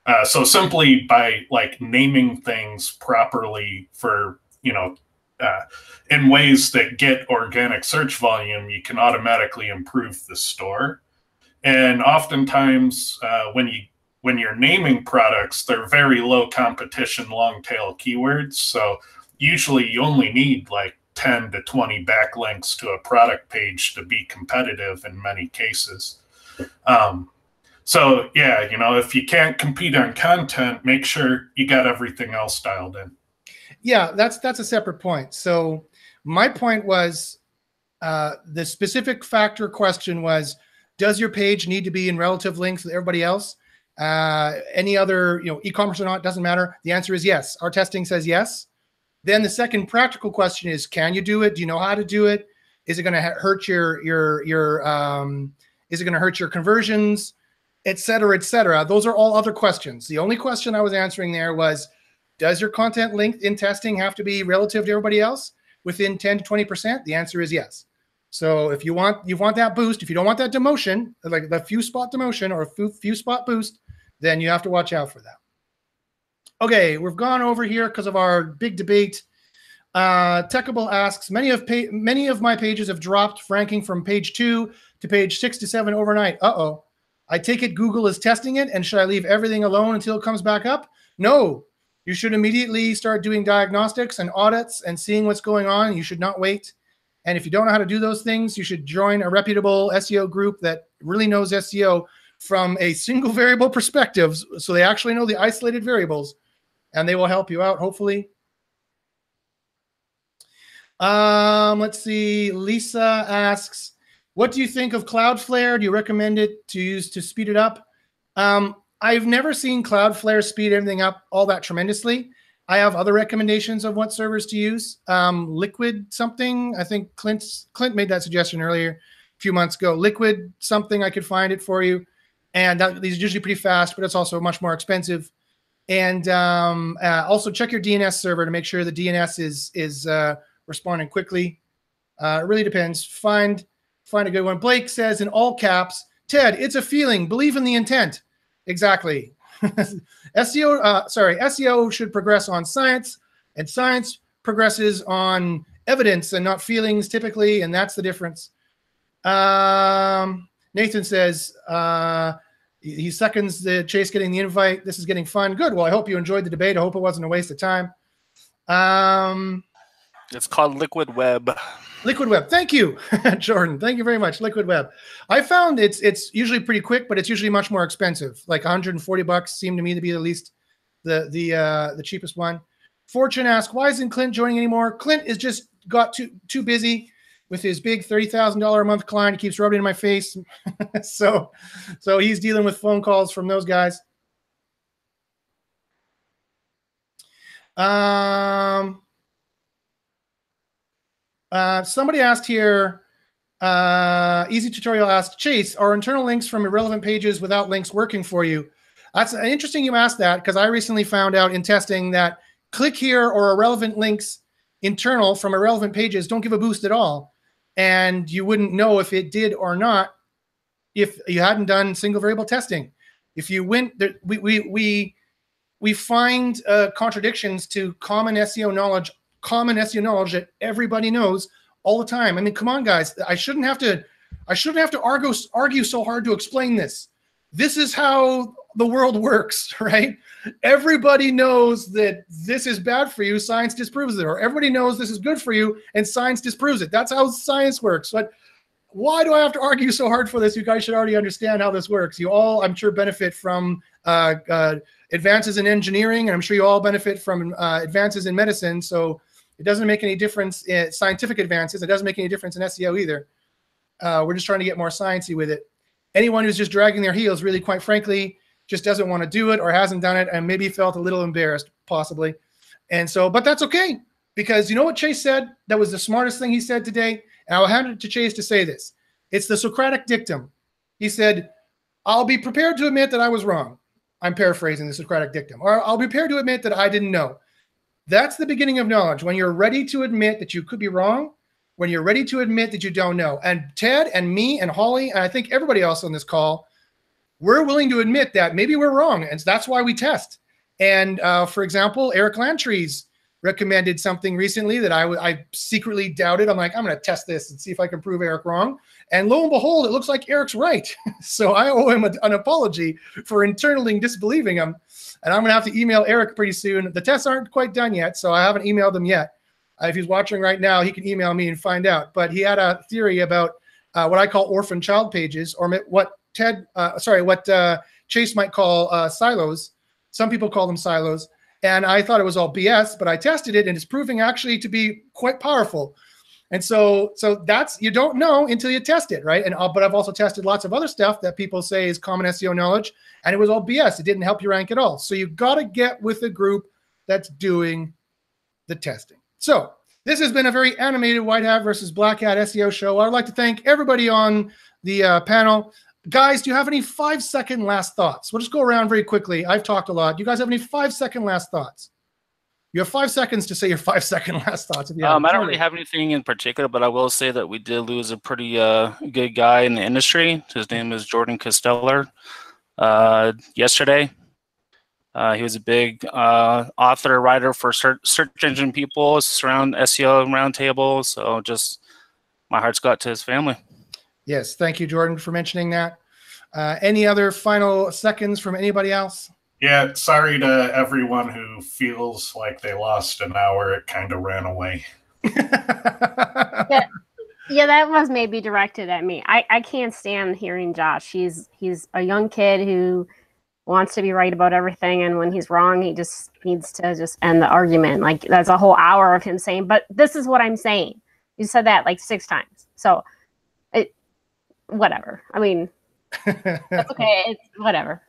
C: Uh, so simply by like naming things properly for you know uh, in ways that get organic search volume, you can automatically improve the store. And oftentimes, uh, when you when you're naming products, they're very low competition, long tail keywords. So usually, you only need like 10 to 20 backlinks to a product page to be competitive in many cases. Um, so, yeah, you know, if you can't compete on content, make sure you got everything else dialed in.
A: Yeah, that's that's a separate point. So, my point was uh, the specific factor question was does your page need to be in relative links with everybody else? Uh, any other, you know, e-commerce or not, doesn't matter. The answer is yes. Our testing says yes. Then the second practical question is, can you do it? Do you know how to do it? Is it going to hurt your your your um, is it going to hurt your conversions, et cetera, et cetera? Those are all other questions. The only question I was answering there was, does your content link in testing have to be relative to everybody else within 10 to 20 percent? The answer is yes. So if you want you want that boost, if you don't want that demotion, like the few spot demotion or a few, few spot boost, then you have to watch out for that. Okay, we've gone over here because of our big debate. Uh, Techable asks, many of pa- many of my pages have dropped ranking from page two to page six to seven overnight. Uh-oh. I take it Google is testing it, and should I leave everything alone until it comes back up? No. You should immediately start doing diagnostics and audits and seeing what's going on. You should not wait. And if you don't know how to do those things, you should join a reputable SEO group that really knows SEO from a single (laughs) variable perspective. So they actually know the isolated variables and they will help you out, hopefully. Um, let's see. Lisa asks, what do you think of Cloudflare? Do you recommend it to use to speed it up? Um, I've never seen Cloudflare speed everything up all that tremendously. I have other recommendations of what servers to use. Um, Liquid something. I think Clint Clint made that suggestion earlier a few months ago. Liquid something. I could find it for you. And that, these are usually pretty fast, but it's also much more expensive. And um, uh, also check your DNS server to make sure the DNS is is uh, responding quickly. Uh, it really depends. Find find a good one. Blake says in all caps, Ted, it's a feeling. Believe in the intent. Exactly. (laughs) SEO, uh, sorry, SEO should progress on science, and science progresses on evidence and not feelings typically, and that's the difference. Um, Nathan says, uh, he seconds the Chase getting the invite. This is getting fun. Good. Well, I hope you enjoyed the debate. I hope it wasn't a waste of time. Um,
D: it's called Liquid Web.
A: Liquid Web. Thank you, (laughs) Jordan. Thank you very much. Liquid Web. I found it's it's usually pretty quick, but it's usually much more expensive. Like 140 bucks seemed to me to be the least the the uh, the cheapest one. Fortune asked, "Why isn't Clint joining anymore?" Clint is just got too too busy with his big thirty thousand dollar a month client. He keeps rubbing in my face, (laughs) so so he's dealing with phone calls from those guys. Um, uh, somebody asked here. Uh, Easy Tutorial asked Chase, are internal links from irrelevant pages without links working for you? That's interesting you asked that because I recently found out in testing that click here or irrelevant links internal from irrelevant pages don't give a boost at all and you wouldn't know if it did or not if you hadn't done single variable testing. If you went there, we we we we find uh, contradictions to common SEO knowledge, common SEO knowledge that everybody knows all the time. I mean, come on, guys, I shouldn't have to. I shouldn't have to argue argue so hard to explain this. This is how the world (laughs) works, right? Everybody knows that this is bad for you, science disproves it, or everybody knows this is good for you, and science disproves it. That's how science works. But why do I have to argue so hard for this? You guys should already understand how this works. You all, I'm sure, benefit from uh, uh, advances in engineering, and I'm sure you all benefit from uh, advances in medicine. So it doesn't make any difference in scientific advances. It doesn't make any difference in SEO either. Uh, we're just trying to get more sciencey with it. Anyone who's just dragging their heels, really, quite frankly, just doesn't want to do it or hasn't done it and maybe felt a little embarrassed, possibly. And so, but that's okay because you know what Chase said? That was the smartest thing he said today and I'll hand it to Chase to say this. It's the Socratic dictum. He said, I'll be prepared to admit that I was wrong. I'm paraphrasing the Socratic dictum. Or I'll be prepared to admit that I didn't know. That's the beginning of knowledge. When you're ready to admit that you could be wrong, when you're ready to admit that you don't know. And Ted and me and Holly, and I think everybody else on this call, we're willing to admit that maybe we're wrong. And that's why we test. And uh, for example, Eric Lancheres' recommended something recently that I, I secretly doubted. I'm like, I'm going to test this and see if I can prove Eric wrong. And lo and behold, it looks like Eric's right. (laughs) so I owe him a, an apology for internally disbelieving him. And I'm going to have to email Eric pretty soon. The tests aren't quite done yet, so I haven't emailed him yet. Uh, if he's watching right now, he can email me and find out. But he had a theory about uh, what I call orphan child pages, or what Ted, uh, sorry, what uh, Chase might call uh, silos. Some people call them silos and I thought it was all BS, but I tested it and it's proving actually to be quite powerful. And so, so that's you don't know until you test it, right? And uh, but I've also tested lots of other stuff that people say is common SEO knowledge, and it was all BS. It didn't help you rank at all. So you got to get with a group that's doing the testing. So this has been a very animated white hat versus black hat SEO show. I'd like to thank everybody on the uh, panel. Guys, do you have any five second last thoughts? We'll just go around very quickly. I've talked a lot. Do you guys have any five second last thoughts? You have five seconds to say your five (laughs) second last thoughts. If you
D: um, I don't really have anything in particular, but I will say that we did lose a pretty uh, good guy in the industry. His name is Jordan Kasteler. Uh, yesterday, uh, he was a big uh, author, writer for search, search engine people, surround SEO roundtable. So just my heart's got to his family.
A: Yes, thank you, Jordan, for mentioning that. Uh, any other final seconds from anybody else?
C: Yeah, sorry to everyone who feels like they lost an hour. It kind of ran away.
B: yeah, yeah, that was maybe directed at me. I, I can't stand hearing Josh. He's he's a young kid who wants to be right about everything, and when he's wrong, he just needs to just end the argument. Like that's a whole hour of him saying, "But this is what I'm saying." You said that like six times. So it whatever. I mean, (laughs) that's okay. It's whatever.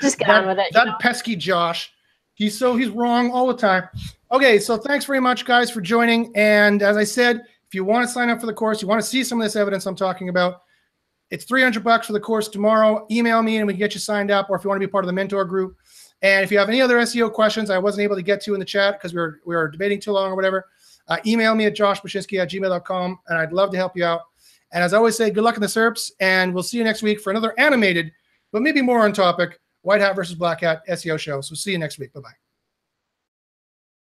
B: Just get
A: that,
B: on with it.
A: That you know? pesky Josh. He's so he's wrong all the time. Okay, so thanks very much, guys, for joining. And as I said, if you want to sign up for the course, you want to see some of this evidence I'm talking about, it's 300 bucks for the course tomorrow. Email me and we can get you signed up. Or if you want to be part of the mentor group, and if you have any other SEO questions I wasn't able to get to in the chat because we were we were debating too long or whatever, uh, email me at joshbachynski at gmail.com and I'd love to help you out. And as I always say, good luck in the SERPs, and we'll see you next week for another animated, but maybe more on topic, white hat versus black hat SEO show. So see you next week. Bye bye.